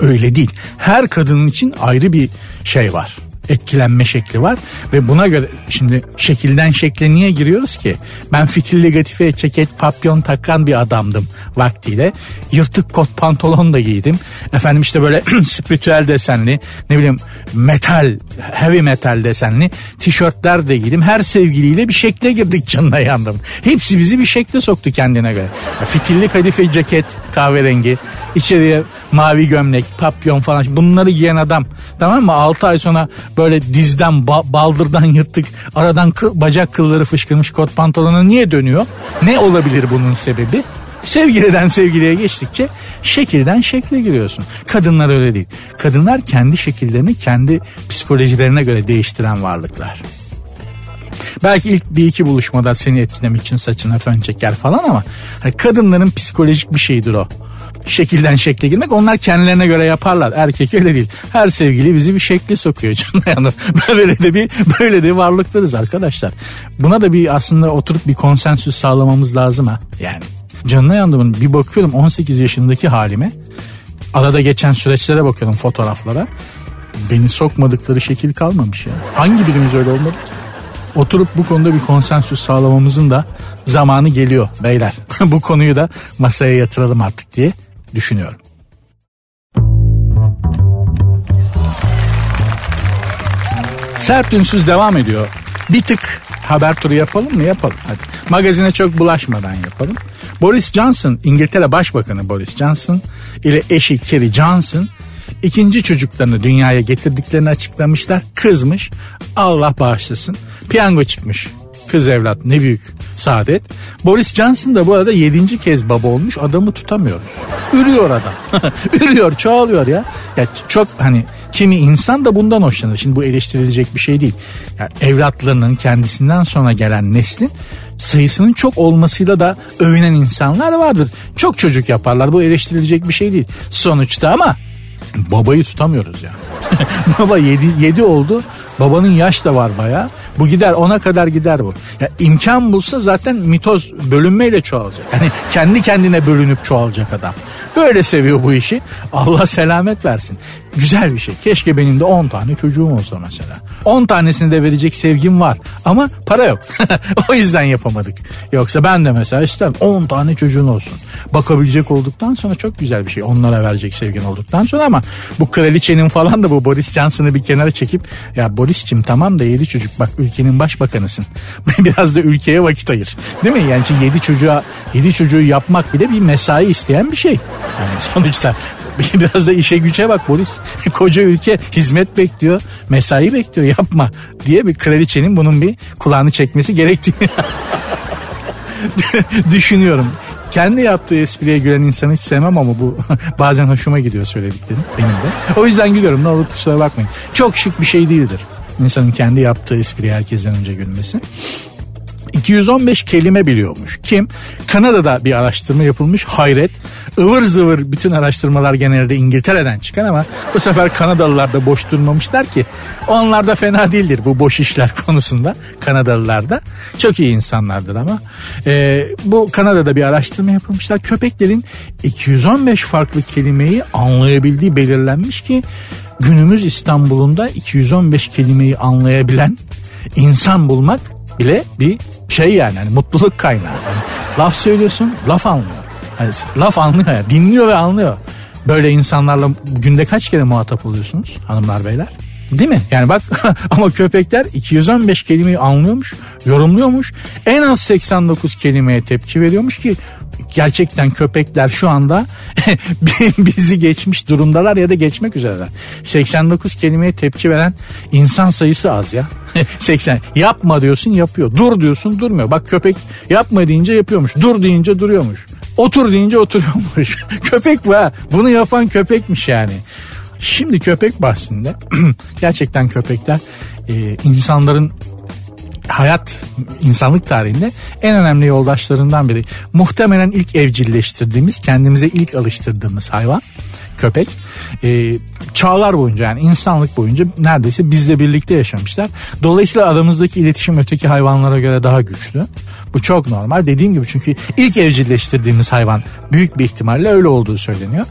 öyle değil. Her kadının için ayrı bir şey var etkilenme şekli var ve buna göre şimdi şekilden şekle niye giriyoruz ki? Ben fitilli gatife ceket papyon takan bir adamdım vaktiyle. Yırtık kot pantolon da giydim. Efendim işte böyle spiritüel desenli ne bileyim metal heavy metal desenli tişörtler de giydim. Her sevgiliyle bir şekle girdik canına yandım. Hepsi bizi bir şekle soktu kendine göre. Fitilli kadife ceket kahverengi içeriye mavi gömlek papyon falan bunları giyen adam tamam mı 6 ay sonra böyle dizden ba- baldırdan yırtık aradan kı- bacak kılları fışkırmış kot pantolona niye dönüyor? Ne olabilir bunun sebebi? Sevgiliden sevgiliye geçtikçe şekilden şekle giriyorsun. Kadınlar öyle değil. Kadınlar kendi şekillerini kendi psikolojilerine göre değiştiren varlıklar. Belki ilk bir iki buluşmada seni etkilemek için saçına fön çeker falan ama hani kadınların psikolojik bir şeydir o şekilden şekle girmek. Onlar kendilerine göre yaparlar. Erkek öyle değil. Her sevgili bizi bir şekle sokuyor canım. Yani böyle de bir böyle de varlıklarız arkadaşlar. Buna da bir aslında oturup bir konsensüs sağlamamız lazım ha. Yani canına yandım. Bir bakıyorum 18 yaşındaki halime. Arada geçen süreçlere bakıyorum fotoğraflara. Beni sokmadıkları şekil kalmamış ya. Hangi birimiz öyle olmadı ki? Oturup bu konuda bir konsensüs sağlamamızın da zamanı geliyor beyler. bu konuyu da masaya yatıralım artık diye düşünüyorum. Sert ünsüz devam ediyor. Bir tık haber turu yapalım mı? Yapalım hadi. Magazine çok bulaşmadan yapalım. Boris Johnson, İngiltere Başbakanı Boris Johnson ile eşi Kerry Johnson ikinci çocuklarını dünyaya getirdiklerini açıklamışlar. Kızmış. Allah bağışlasın. Piyango çıkmış. Kız evlat ne büyük saadet. Boris Johnson da bu arada yedinci kez baba olmuş adamı tutamıyor. Ürüyor adam. Ürüyor çoğalıyor ya. Ya çok hani kimi insan da bundan hoşlanır. Şimdi bu eleştirilecek bir şey değil. Yani evlatlarının kendisinden sonra gelen neslin sayısının çok olmasıyla da övünen insanlar vardır. Çok çocuk yaparlar bu eleştirilecek bir şey değil. Sonuçta ama babayı tutamıyoruz ya. Baba 7 7 oldu. Babanın yaş da var baya. Bu gider ona kadar gider bu. Ya imkan bulsa zaten mitoz bölünmeyle çoğalacak. Hani kendi kendine bölünüp çoğalacak adam. Böyle seviyor bu işi. Allah selamet versin. Güzel bir şey. Keşke benim de 10 tane çocuğum olsa mesela. 10 tanesini de verecek sevgim var. Ama para yok. o yüzden yapamadık. Yoksa ben de mesela isterim 10 tane çocuğun olsun. Bakabilecek olduktan sonra çok güzel bir şey. Onlara verecek sevgin olduktan sonra ama bu kraliçenin falan da bu Boris Johnson'ı bir kenara çekip ya Boris'cim tamam da 7 çocuk bak ülkenin başbakanısın. Biraz da ülkeye vakit ayır. Değil mi? Yani şimdi 7 çocuğa 7 çocuğu yapmak bile bir mesai isteyen bir şey. Yani sonuçta biraz da işe güce bak Boris. Koca ülke hizmet bekliyor. Mesai bekliyor yapma diye bir kraliçenin bunun bir kulağını çekmesi gerektiğini düşünüyorum. Kendi yaptığı espriye gülen insanı hiç sevmem ama bu bazen hoşuma gidiyor söylediklerim benim de. O yüzden gülüyorum ne olur kusura bakmayın. Çok şık bir şey değildir. İnsanın kendi yaptığı espriye herkesten önce gülmesi. 215 kelime biliyormuş. Kim? Kanada'da bir araştırma yapılmış. Hayret. ıvır zıvır bütün araştırmalar genelde İngiltere'den çıkan ama bu sefer Kanadalılar da boş durmamışlar ki. Onlar da fena değildir bu boş işler konusunda. Kanadalılar da. Çok iyi insanlardır ama. Ee, bu Kanada'da bir araştırma yapılmışlar. Köpeklerin 215 farklı kelimeyi anlayabildiği belirlenmiş ki günümüz İstanbul'unda 215 kelimeyi anlayabilen insan bulmak bile bir şey yani hani mutluluk kaynağı. Yani laf söylüyorsun laf anlıyor. Yani laf anlıyor yani dinliyor ve anlıyor. Böyle insanlarla günde kaç kere muhatap oluyorsunuz hanımlar beyler? Değil mi? Yani bak ama köpekler 215 kelimeyi anlıyormuş, yorumluyormuş. En az 89 kelimeye tepki veriyormuş ki gerçekten köpekler şu anda bizi geçmiş durumdalar ya da geçmek üzereler. 89 kelimeye tepki veren insan sayısı az ya. 80 yapma diyorsun yapıyor. Dur diyorsun durmuyor. Bak köpek yapma deyince yapıyormuş. Dur deyince duruyormuş. Otur deyince oturuyormuş. köpek ha. Bunu yapan köpekmiş yani. Şimdi köpek bahsinde gerçekten köpekler e, insanların hayat insanlık tarihinde en önemli yoldaşlarından biri. Muhtemelen ilk evcilleştirdiğimiz, kendimize ilk alıştırdığımız hayvan köpek. E, çağlar boyunca yani insanlık boyunca neredeyse bizle birlikte yaşamışlar. Dolayısıyla aramızdaki iletişim öteki hayvanlara göre daha güçlü. Bu çok normal. Dediğim gibi çünkü ilk evcilleştirdiğimiz hayvan büyük bir ihtimalle öyle olduğu söyleniyor.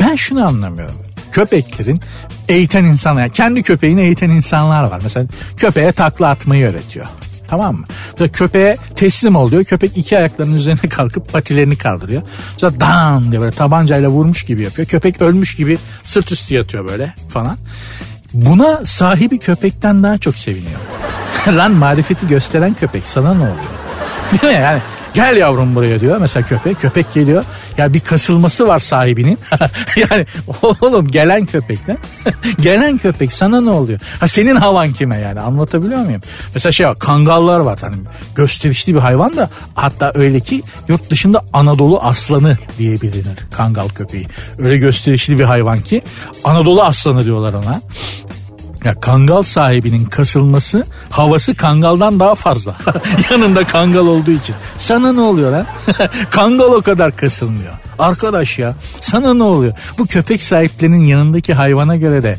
Ben şunu anlamıyorum köpeklerin eğiten insanlar, kendi köpeğini eğiten insanlar var. Mesela köpeğe takla atmayı öğretiyor. Tamam mı? Mesela köpeğe teslim oluyor. Köpek iki ayaklarının üzerine kalkıp patilerini kaldırıyor. Sonra dan diye böyle tabancayla vurmuş gibi yapıyor. Köpek ölmüş gibi sırt üstü yatıyor böyle falan. Buna sahibi köpekten daha çok seviniyor. Lan marifeti gösteren köpek sana ne oluyor? Değil mi yani? Gel yavrum buraya diyor mesela köpek. Köpek geliyor. Ya bir kasılması var sahibinin. yani oğlum gelen köpekten. gelen köpek sana ne oluyor? Ha senin havan kime yani anlatabiliyor muyum? Mesela şey kangallar var. Hani gösterişli bir hayvan da hatta öyle ki yurt dışında Anadolu aslanı diye bilinir kangal köpeği. Öyle gösterişli bir hayvan ki Anadolu aslanı diyorlar ona. Ya kangal sahibinin kasılması havası kangaldan daha fazla. Yanında kangal olduğu için. Sana ne oluyor ha? kangal o kadar kasılmıyor. Arkadaş ya sana ne oluyor? Bu köpek sahiplerinin yanındaki hayvana göre de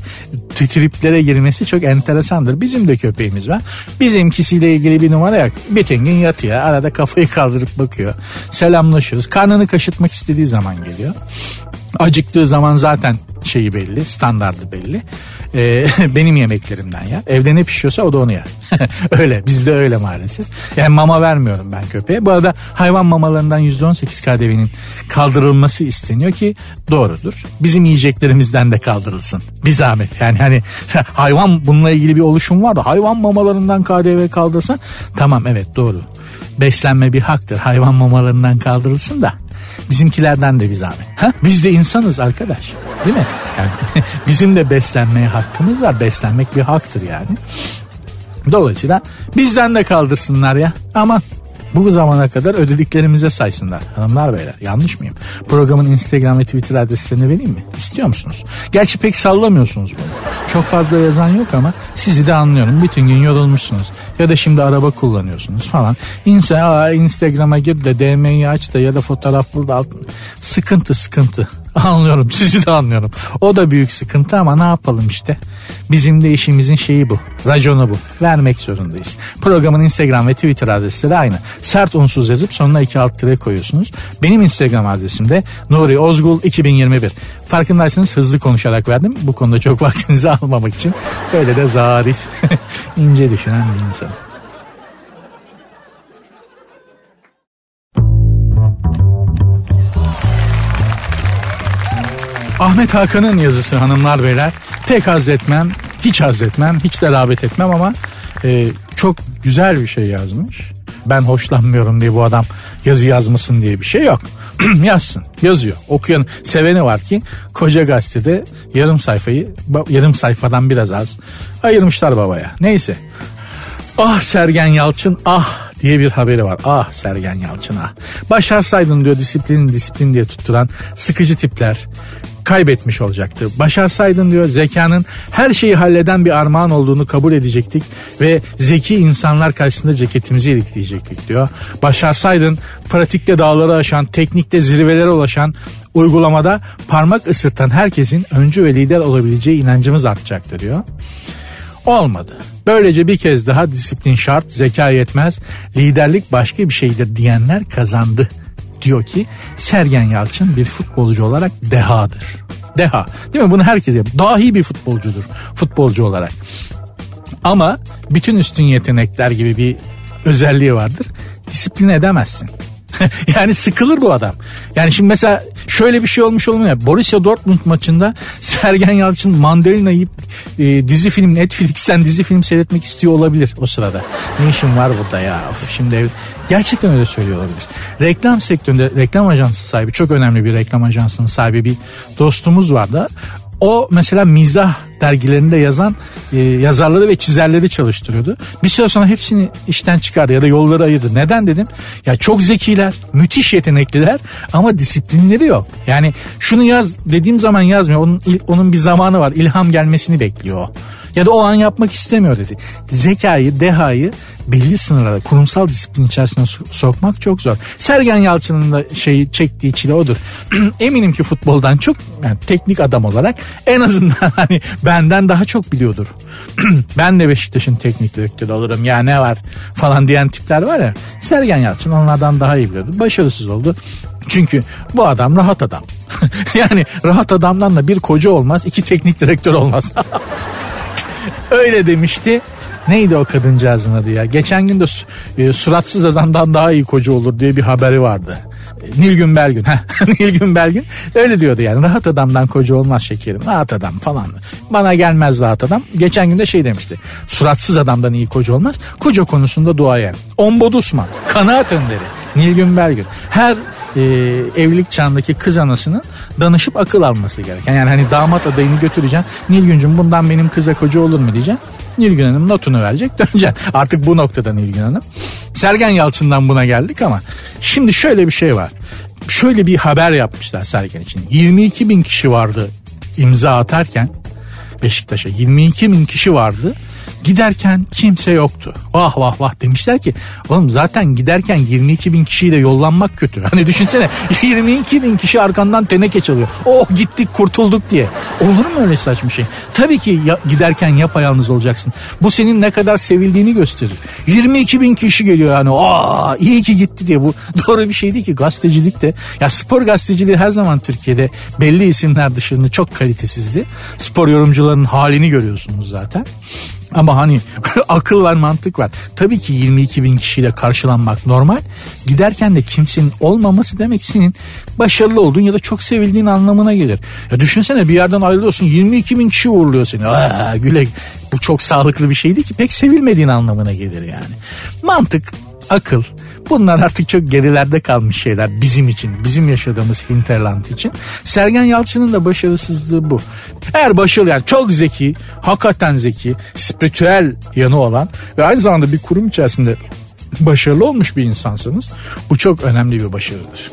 triplere girmesi çok enteresandır. Bizim de köpeğimiz var. Bizimkisiyle ilgili bir numara yok. Bütün gün yatıyor. Arada kafayı kaldırıp bakıyor. Selamlaşıyoruz. Karnını kaşıtmak istediği zaman geliyor. Acıktığı zaman zaten şeyi belli, standardı belli. E, benim yemeklerimden yer. Evde ne pişiyorsa o da onu yer. öyle bizde öyle maalesef. Yani mama vermiyorum ben köpeğe. Bu arada hayvan mamalarından %18 KDV'nin kaldırılması isteniyor ki doğrudur. Bizim yiyeceklerimizden de kaldırılsın. Bir zahmet. Yani hani hayvan bununla ilgili bir oluşum var da hayvan mamalarından KDV kaldırsan tamam evet doğru. Beslenme bir haktır. Hayvan mamalarından kaldırılsın da bizimkilerden de bir zahmet. Ha? Biz de insanız arkadaş. Değil mi? Yani bizim de beslenmeye hakkımız var. Beslenmek bir haktır yani. Dolayısıyla bizden de kaldırsınlar ya. Aman bu zamana kadar ödediklerimize saysınlar. Hanımlar beyler yanlış mıyım? Programın Instagram ve Twitter adreslerini vereyim mi? İstiyor musunuz? Gerçi pek sallamıyorsunuz bunu. Çok fazla yazan yok ama sizi de anlıyorum. Bütün gün yorulmuşsunuz. Ya da şimdi araba kullanıyorsunuz falan. İnsan Instagram'a gir de DM'yi aç da ya da fotoğraf bul da altın. Sıkıntı sıkıntı. Anlıyorum sizi de anlıyorum. O da büyük sıkıntı ama ne yapalım işte. Bizim de işimizin şeyi bu. Raconu bu. Vermek zorundayız. Programın Instagram ve Twitter adresleri aynı. Sert unsuz yazıp sonuna iki alt tire koyuyorsunuz. Benim Instagram adresim de Nuri Ozgul 2021. Farkındaysanız hızlı konuşarak verdim. Bu konuda çok vaktinizi almamak için. Böyle de zarif, ince düşünen bir insanım. Ahmet Hakan'ın yazısı hanımlar beyler. Pek haz etmem, hiç haz etmem, hiç de rağbet etmem ama e, çok güzel bir şey yazmış. Ben hoşlanmıyorum diye bu adam yazı yazmasın diye bir şey yok. Yazsın, yazıyor. Okuyan, seveni var ki koca gazetede yarım sayfayı, yarım sayfadan biraz az ayırmışlar babaya. Neyse. Ah Sergen Yalçın ah diye bir haberi var. Ah Sergen Yalçın ah. Başarsaydın diyor disiplin disiplin diye tutturan sıkıcı tipler kaybetmiş olacaktı. Başarsaydın diyor zekanın her şeyi halleden bir armağan olduğunu kabul edecektik ve zeki insanlar karşısında ceketimizi ilikleyecektik diyor. Başarsaydın pratikte dağları aşan, teknikte zirvelere ulaşan, uygulamada parmak ısırtan herkesin öncü ve lider olabileceği inancımız artacaktı diyor. Olmadı. Böylece bir kez daha disiplin şart, zeka yetmez, liderlik başka bir şeydir diyenler kazandı diyor ki Sergen Yalçın bir futbolcu olarak dehadır. Deha. Değil mi? Bunu herkes yapıyor. Dahi bir futbolcudur. Futbolcu olarak. Ama bütün üstün yetenekler gibi bir özelliği vardır. Disiplin edemezsin. yani sıkılır bu adam. Yani şimdi mesela şöyle bir şey olmuş olmuyor. Borussia Dortmund maçında Sergen Yalçın mandalina yiyip e, dizi film Netflix'ten dizi film seyretmek istiyor olabilir o sırada. Ne işin var burada ya? Of, şimdi gerçekten öyle söylüyor olabilir. Reklam sektöründe reklam ajansı sahibi çok önemli bir reklam ajansının sahibi bir dostumuz vardı. O mesela mizah dergilerinde yazan e, yazarları ve çizerleri çalıştırıyordu. Bir süre sonra hepsini işten çıkardı ya da yolları ayırdı. Neden dedim? Ya çok zekiler, müthiş yetenekliler ama disiplinleri yok. Yani şunu yaz dediğim zaman yazmıyor. Onun onun bir zamanı var. İlham gelmesini bekliyor. Ya da o an yapmak istemiyor dedi. Zekayı, dehayı belli sınırlarda kurumsal disiplin içerisine sokmak çok zor. Sergen Yalçın'ın da şeyi çektiği çile odur. Eminim ki futboldan çok yani teknik adam olarak en azından hani benden daha çok biliyordur. ben de Beşiktaş'ın teknik direktörü olurum ya ne var falan diyen tipler var ya. Sergen Yalçın onlardan daha iyi biliyordu. Başarısız oldu. Çünkü bu adam rahat adam. yani rahat adamdan da bir koca olmaz, iki teknik direktör olmaz. Öyle demişti. Neydi o kadıncağızın adı ya? Geçen gün de e, suratsız adamdan daha iyi koca olur diye bir haberi vardı. E, Nilgün Belgün. Nilgün Belgün öyle diyordu yani. Rahat adamdan koca olmaz şekerim. Rahat adam falan. Bana gelmez rahat adam. Geçen gün de şey demişti. Suratsız adamdan iyi koca olmaz. Koca konusunda duayen. Ombodusman. Kanaat önderi. Nilgün Belgün. Her e, evlilik çağındaki kız anasının danışıp akıl alması gereken. Yani hani damat adayını götüreceksin. Nilgüncüm bundan benim kıza koca olur mu diyeceksin. Nilgün Hanım notunu verecek döneceksin. Artık bu noktada Nilgün Hanım. Sergen Yalçın'dan buna geldik ama şimdi şöyle bir şey var. Şöyle bir haber yapmışlar Sergen için. 22 bin kişi vardı imza atarken Beşiktaş'a 22 bin kişi vardı Giderken kimse yoktu. Vah vah vah demişler ki oğlum zaten giderken 22 bin kişiyle yollanmak kötü. Hani düşünsene 22 bin kişi arkandan teneke çalıyor. Oh gittik kurtulduk diye. Olur mu öyle saçma şey? Tabii ki ya, giderken yapayalnız olacaksın. Bu senin ne kadar sevildiğini gösterir. 22 bin kişi geliyor yani. Aa iyi ki gitti diye. Bu doğru bir şey değil ki gazetecilik de. Ya spor gazeteciliği her zaman Türkiye'de belli isimler dışında çok kalitesizdi. Spor yorumcularının halini görüyorsunuz zaten. Ama hani akıl var mantık var. Tabii ki 22 bin kişiyle karşılanmak normal. Giderken de kimsenin olmaması demek senin başarılı olduğun ya da çok sevildiğin anlamına gelir. Ya düşünsene bir yerden ayrılıyorsun 22 bin kişi uğurluyor seni. Aa, güle bu çok sağlıklı bir şey değil ki pek sevilmediğin anlamına gelir yani. Mantık, akıl, Bunlar artık çok gerilerde kalmış şeyler bizim için, bizim yaşadığımız hinterland için. Sergen Yalçın'ın da başarısızlığı bu. Eğer başarılı yani çok zeki, hakikaten zeki, spiritüel yanı olan ve aynı zamanda bir kurum içerisinde başarılı olmuş bir insansanız bu çok önemli bir başarıdır.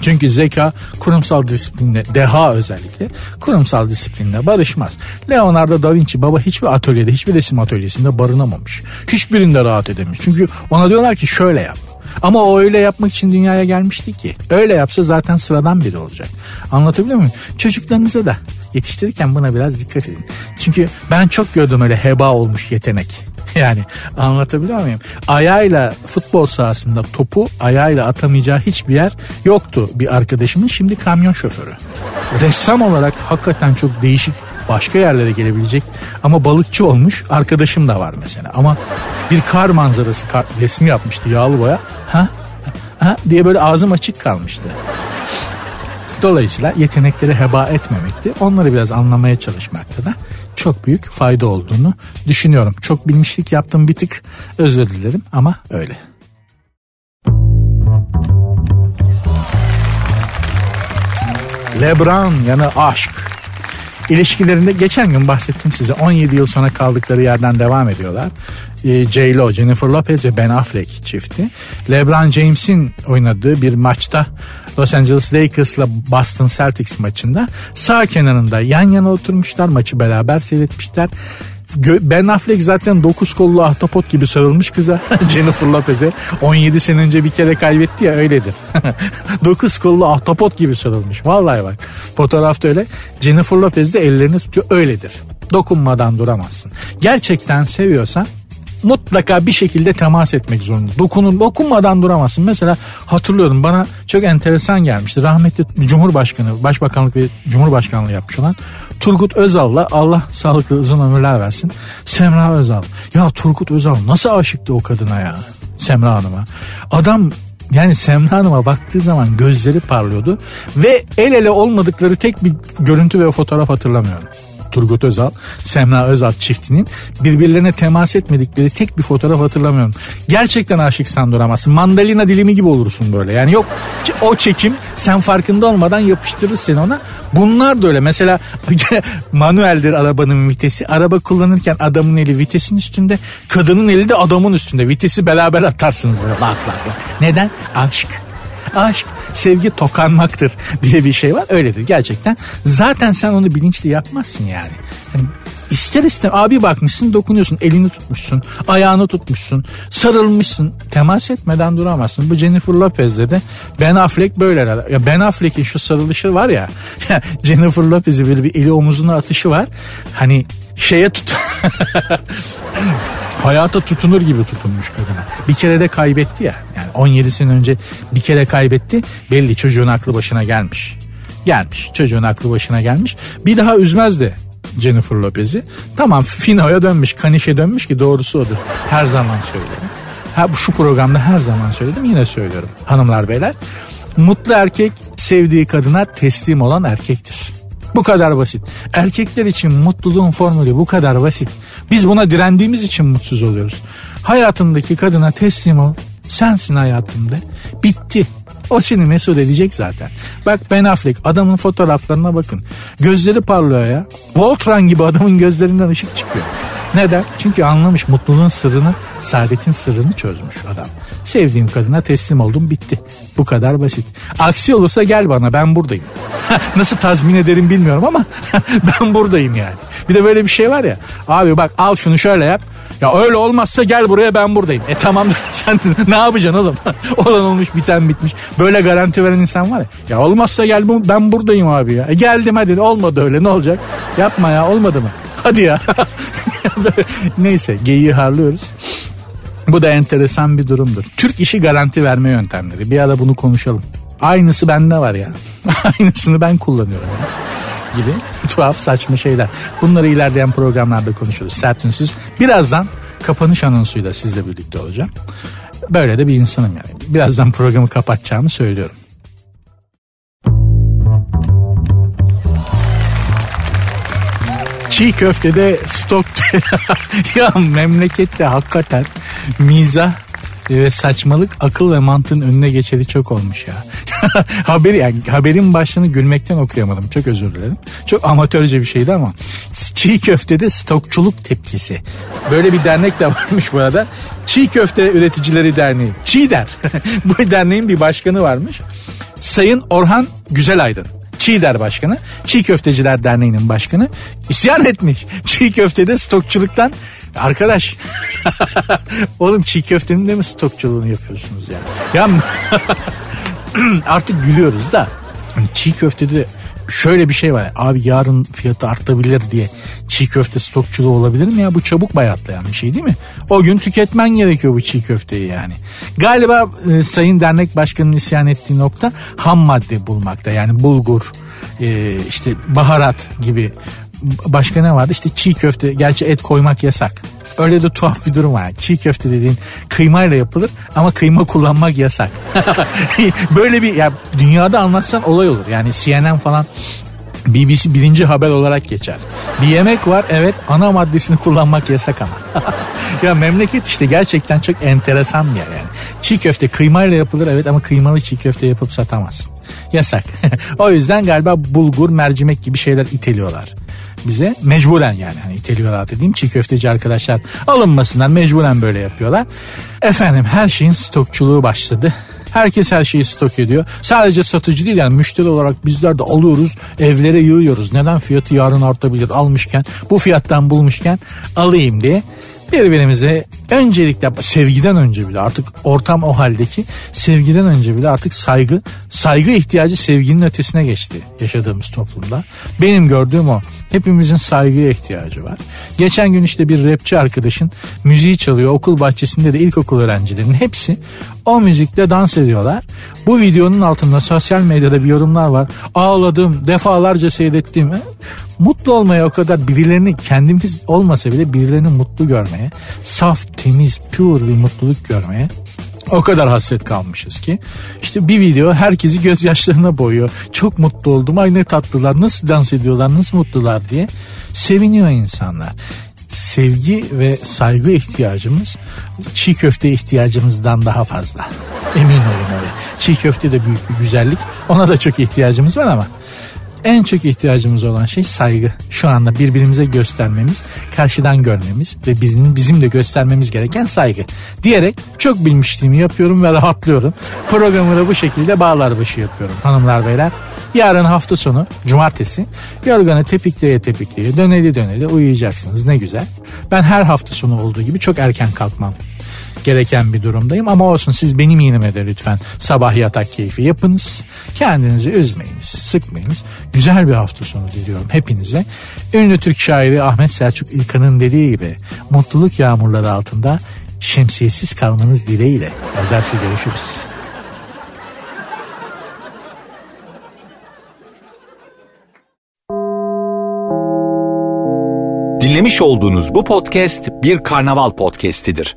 Çünkü zeka kurumsal disiplinle, deha özellikle kurumsal disiplinle barışmaz. Leonardo da Vinci baba hiçbir atölyede, hiçbir resim atölyesinde barınamamış. Hiçbirinde rahat edemiş. Çünkü ona diyorlar ki şöyle yap. Ama o öyle yapmak için dünyaya gelmişti ki. Öyle yapsa zaten sıradan biri olacak. Anlatabiliyor muyum? Çocuklarınıza da yetiştirirken buna biraz dikkat edin. Çünkü ben çok gördüm öyle heba olmuş yetenek. Yani anlatabiliyor muyum? Ayağıyla futbol sahasında topu ayağıyla atamayacağı hiçbir yer yoktu bir arkadaşımın. Şimdi kamyon şoförü. Ressam olarak hakikaten çok değişik başka yerlere gelebilecek ama balıkçı olmuş arkadaşım da var mesela. Ama bir kar manzarası kar, resmi yapmıştı yağlı boya. Ha? Ha? diye böyle ağzım açık kalmıştı. Dolayısıyla yetenekleri heba etmemekti. Onları biraz anlamaya çalışmakta da çok büyük fayda olduğunu düşünüyorum. Çok bilmişlik yaptım bir tık özür dilerim ama öyle. Lebron yanı aşk. İlişkilerinde geçen gün bahsettim size 17 yıl sonra kaldıkları yerden devam ediyorlar. Ee, J-Lo, Jennifer Lopez ve Ben Affleck çifti. LeBron James'in oynadığı bir maçta Los Angeles Lakers'la Boston Celtics maçında sağ kenarında yan yana oturmuşlar. Maçı beraber seyretmişler. Ben Affleck zaten dokuz kollu ahtapot gibi sarılmış kıza Jennifer Lopez'e. 17 sene önce bir kere kaybetti ya öyledir. dokuz kollu ahtapot gibi sarılmış. Vallahi bak fotoğrafta öyle. Jennifer Lopez de ellerini tutuyor öyledir. Dokunmadan duramazsın. Gerçekten seviyorsan mutlaka bir şekilde temas etmek zorunda. Dokunun, dokunmadan duramazsın. Mesela hatırlıyorum bana çok enteresan gelmişti. Rahmetli Cumhurbaşkanı, Başbakanlık ve Cumhurbaşkanlığı yapmış olan Turgut Özal'la Allah sağlıklı uzun ömürler versin. Semra Özal. Ya Turgut Özal nasıl aşıktı o kadına ya? Semra Hanım'a. Adam yani Semra Hanım'a baktığı zaman gözleri parlıyordu ve el ele olmadıkları tek bir görüntü ve fotoğraf hatırlamıyorum. Turgut Özal, Semra Özal çiftinin birbirlerine temas etmedikleri tek bir fotoğraf hatırlamıyorum. Gerçekten aşıksan duramazsın. Mandalina dilimi gibi olursun böyle. Yani yok o çekim sen farkında olmadan yapıştırır seni ona. Bunlar da öyle. Mesela manueldir arabanın vitesi. Araba kullanırken adamın eli vitesin üstünde. Kadının eli de adamın üstünde. Vitesi beraber atarsınız böyle. Bak bak bak. Neden? Aşk aşk, sevgi tokanmaktır diye bir şey var. Öyledir gerçekten. Zaten sen onu bilinçli yapmazsın yani. yani İster istem abi bakmışsın dokunuyorsun elini tutmuşsun ayağını tutmuşsun sarılmışsın temas etmeden duramazsın. Bu Jennifer Lopez'de de Ben Affleck böyle ya Ben Affleck'in şu sarılışı var ya Jennifer Lopez'i böyle bir eli omuzuna atışı var. Hani şeye tut hayata tutunur gibi tutunmuş kadına. Bir kere de kaybetti ya. Yani 17 sene önce bir kere kaybetti. Belli çocuğun aklı başına gelmiş. Gelmiş. Çocuğun aklı başına gelmiş. Bir daha üzmezdi Jennifer Lopez'i. Tamam Fino'ya dönmüş, Kaniş'e dönmüş ki doğrusu odur. Her zaman söylerim. Ha, şu programda her zaman söyledim yine söylüyorum. Hanımlar beyler. Mutlu erkek sevdiği kadına teslim olan erkektir. Bu kadar basit. Erkekler için mutluluğun formülü bu kadar basit. Biz buna direndiğimiz için mutsuz oluyoruz. Hayatındaki kadına teslim ol. Sensin hayatımda. Bitti. O seni mesut edecek zaten. Bak Ben Affleck adamın fotoğraflarına bakın. Gözleri parlıyor ya. Voltron gibi adamın gözlerinden ışık çıkıyor. Neden? Çünkü anlamış mutluluğun sırrını, saadetin sırrını çözmüş adam. Sevdiğim kadına teslim oldum bitti. Bu kadar basit. Aksi olursa gel bana ben buradayım. Nasıl tazmin ederim bilmiyorum ama ben buradayım yani. Bir de böyle bir şey var ya. Abi bak al şunu şöyle yap. Ya öyle olmazsa gel buraya ben buradayım. E tamam sen ne yapacaksın oğlum? Olan olmuş biten bitmiş. Böyle garanti veren insan var ya. Ya olmazsa gel ben buradayım abi ya. E geldim hadi olmadı öyle ne olacak? Yapma ya olmadı mı? Hadi ya. Neyse geyiği harlıyoruz. Bu da enteresan bir durumdur. Türk işi garanti verme yöntemleri. Bir ara bunu konuşalım. Aynısı bende var ya. Aynısını ben kullanıyorum ya. Gibi tuhaf saçma şeyler. Bunları ilerleyen programlarda konuşuruz. Sertünsüz. Birazdan kapanış anonsuyla sizle birlikte olacağım. Böyle de bir insanım yani. Birazdan programı kapatacağımı söylüyorum. çiğ köftede stok ya memlekette hakikaten mizah ve saçmalık akıl ve mantığın önüne geçeli çok olmuş ya. Haberi yani haberin başlığını gülmekten okuyamadım. Çok özür dilerim. Çok amatörce bir şeydi ama çiğ köftede stokçuluk tepkisi. Böyle bir dernek de varmış bu arada. Çiğ Köfte Üreticileri Derneği. Çiğ der. bu derneğin bir başkanı varmış. Sayın Orhan Güzelaydın. Çiğder Başkanı, Çiğ Köfteciler Derneği'nin başkanı isyan etmiş. Çiğ köftede stokçuluktan arkadaş oğlum çiğ köftenin de mi stokçuluğunu yapıyorsunuz ya? Ya artık gülüyoruz da hani çiğ köftede şöyle bir şey var. Abi yarın fiyatı artabilir diye çiğ köfte stokçuluğu olabilir mi ya? Bu çabuk bayatlayan bir şey değil mi? O gün tüketmen gerekiyor bu çiğ köfteyi yani. Galiba e, Sayın Dernek Başkanı'nın isyan ettiği nokta ham madde bulmakta. Yani bulgur, e, işte baharat gibi başka ne vardı? İşte çiğ köfte. Gerçi et koymak yasak. Öyle de tuhaf bir durum var. Çiğ köfte dediğin kıymayla yapılır ama kıyma kullanmak yasak. Böyle bir ya dünyada anlatsan olay olur. Yani CNN falan BBC birinci haber olarak geçer. Bir yemek var evet ana maddesini kullanmak yasak ama. ya memleket işte gerçekten çok enteresan bir yer yani. Çiğ köfte kıymayla yapılır evet ama kıymalı çiğ köfte yapıp satamazsın. Yasak. o yüzden galiba bulgur, mercimek gibi şeyler iteliyorlar bize mecburen yani hani iteliyorlar dediğim çiğ köfteci arkadaşlar alınmasından mecburen böyle yapıyorlar. Efendim her şeyin stokçuluğu başladı. Herkes her şeyi stok ediyor. Sadece satıcı değil yani müşteri olarak bizler de alıyoruz evlere yığıyoruz. Neden fiyatı yarın artabilir almışken bu fiyattan bulmuşken alayım diye birbirimize öncelikle sevgiden önce bile artık ortam o haldeki sevgiden önce bile artık saygı saygı ihtiyacı sevginin ötesine geçti yaşadığımız toplumda. Benim gördüğüm o. Hepimizin saygıya ihtiyacı var. Geçen gün işte bir rapçi arkadaşın müziği çalıyor. Okul bahçesinde de ilkokul öğrencilerinin hepsi o müzikle dans ediyorlar. Bu videonun altında sosyal medyada bir yorumlar var. Ağladım, defalarca seyrettim. Mutlu olmaya o kadar birilerini kendimiz olmasa bile birilerini mutlu görmeye, saf, temiz, pure bir mutluluk görmeye o kadar hasret kalmışız ki. İşte bir video herkesi gözyaşlarına boyuyor. Çok mutlu oldum. Ay ne tatlılar. Nasıl dans ediyorlar. Nasıl mutlular diye. Seviniyor insanlar. Sevgi ve saygı ihtiyacımız çiğ köfte ihtiyacımızdan daha fazla. Emin olun öyle. Çiğ köfte de büyük bir güzellik. Ona da çok ihtiyacımız var ama en çok ihtiyacımız olan şey saygı. Şu anda birbirimize göstermemiz, karşıdan görmemiz ve bizim bizim de göstermemiz gereken saygı. Diyerek çok bilmişliğimi yapıyorum ve rahatlıyorum. Programı da bu şekilde bağlar başı yapıyorum hanımlar beyler. Yarın hafta sonu cumartesi yorganı tepikleye tepikleye döneli döneli uyuyacaksınız ne güzel. Ben her hafta sonu olduğu gibi çok erken kalkmam gereken bir durumdayım. Ama olsun siz benim yenime de lütfen sabah yatak keyfi yapınız. Kendinizi üzmeyiniz, sıkmayınız. Güzel bir hafta sonu diliyorum hepinize. Ünlü Türk şairi Ahmet Selçuk İlkan'ın dediği gibi mutluluk yağmurları altında şemsiyesiz kalmanız dileğiyle. Pazartesi görüşürüz. Dinlemiş olduğunuz bu podcast bir karnaval podcastidir.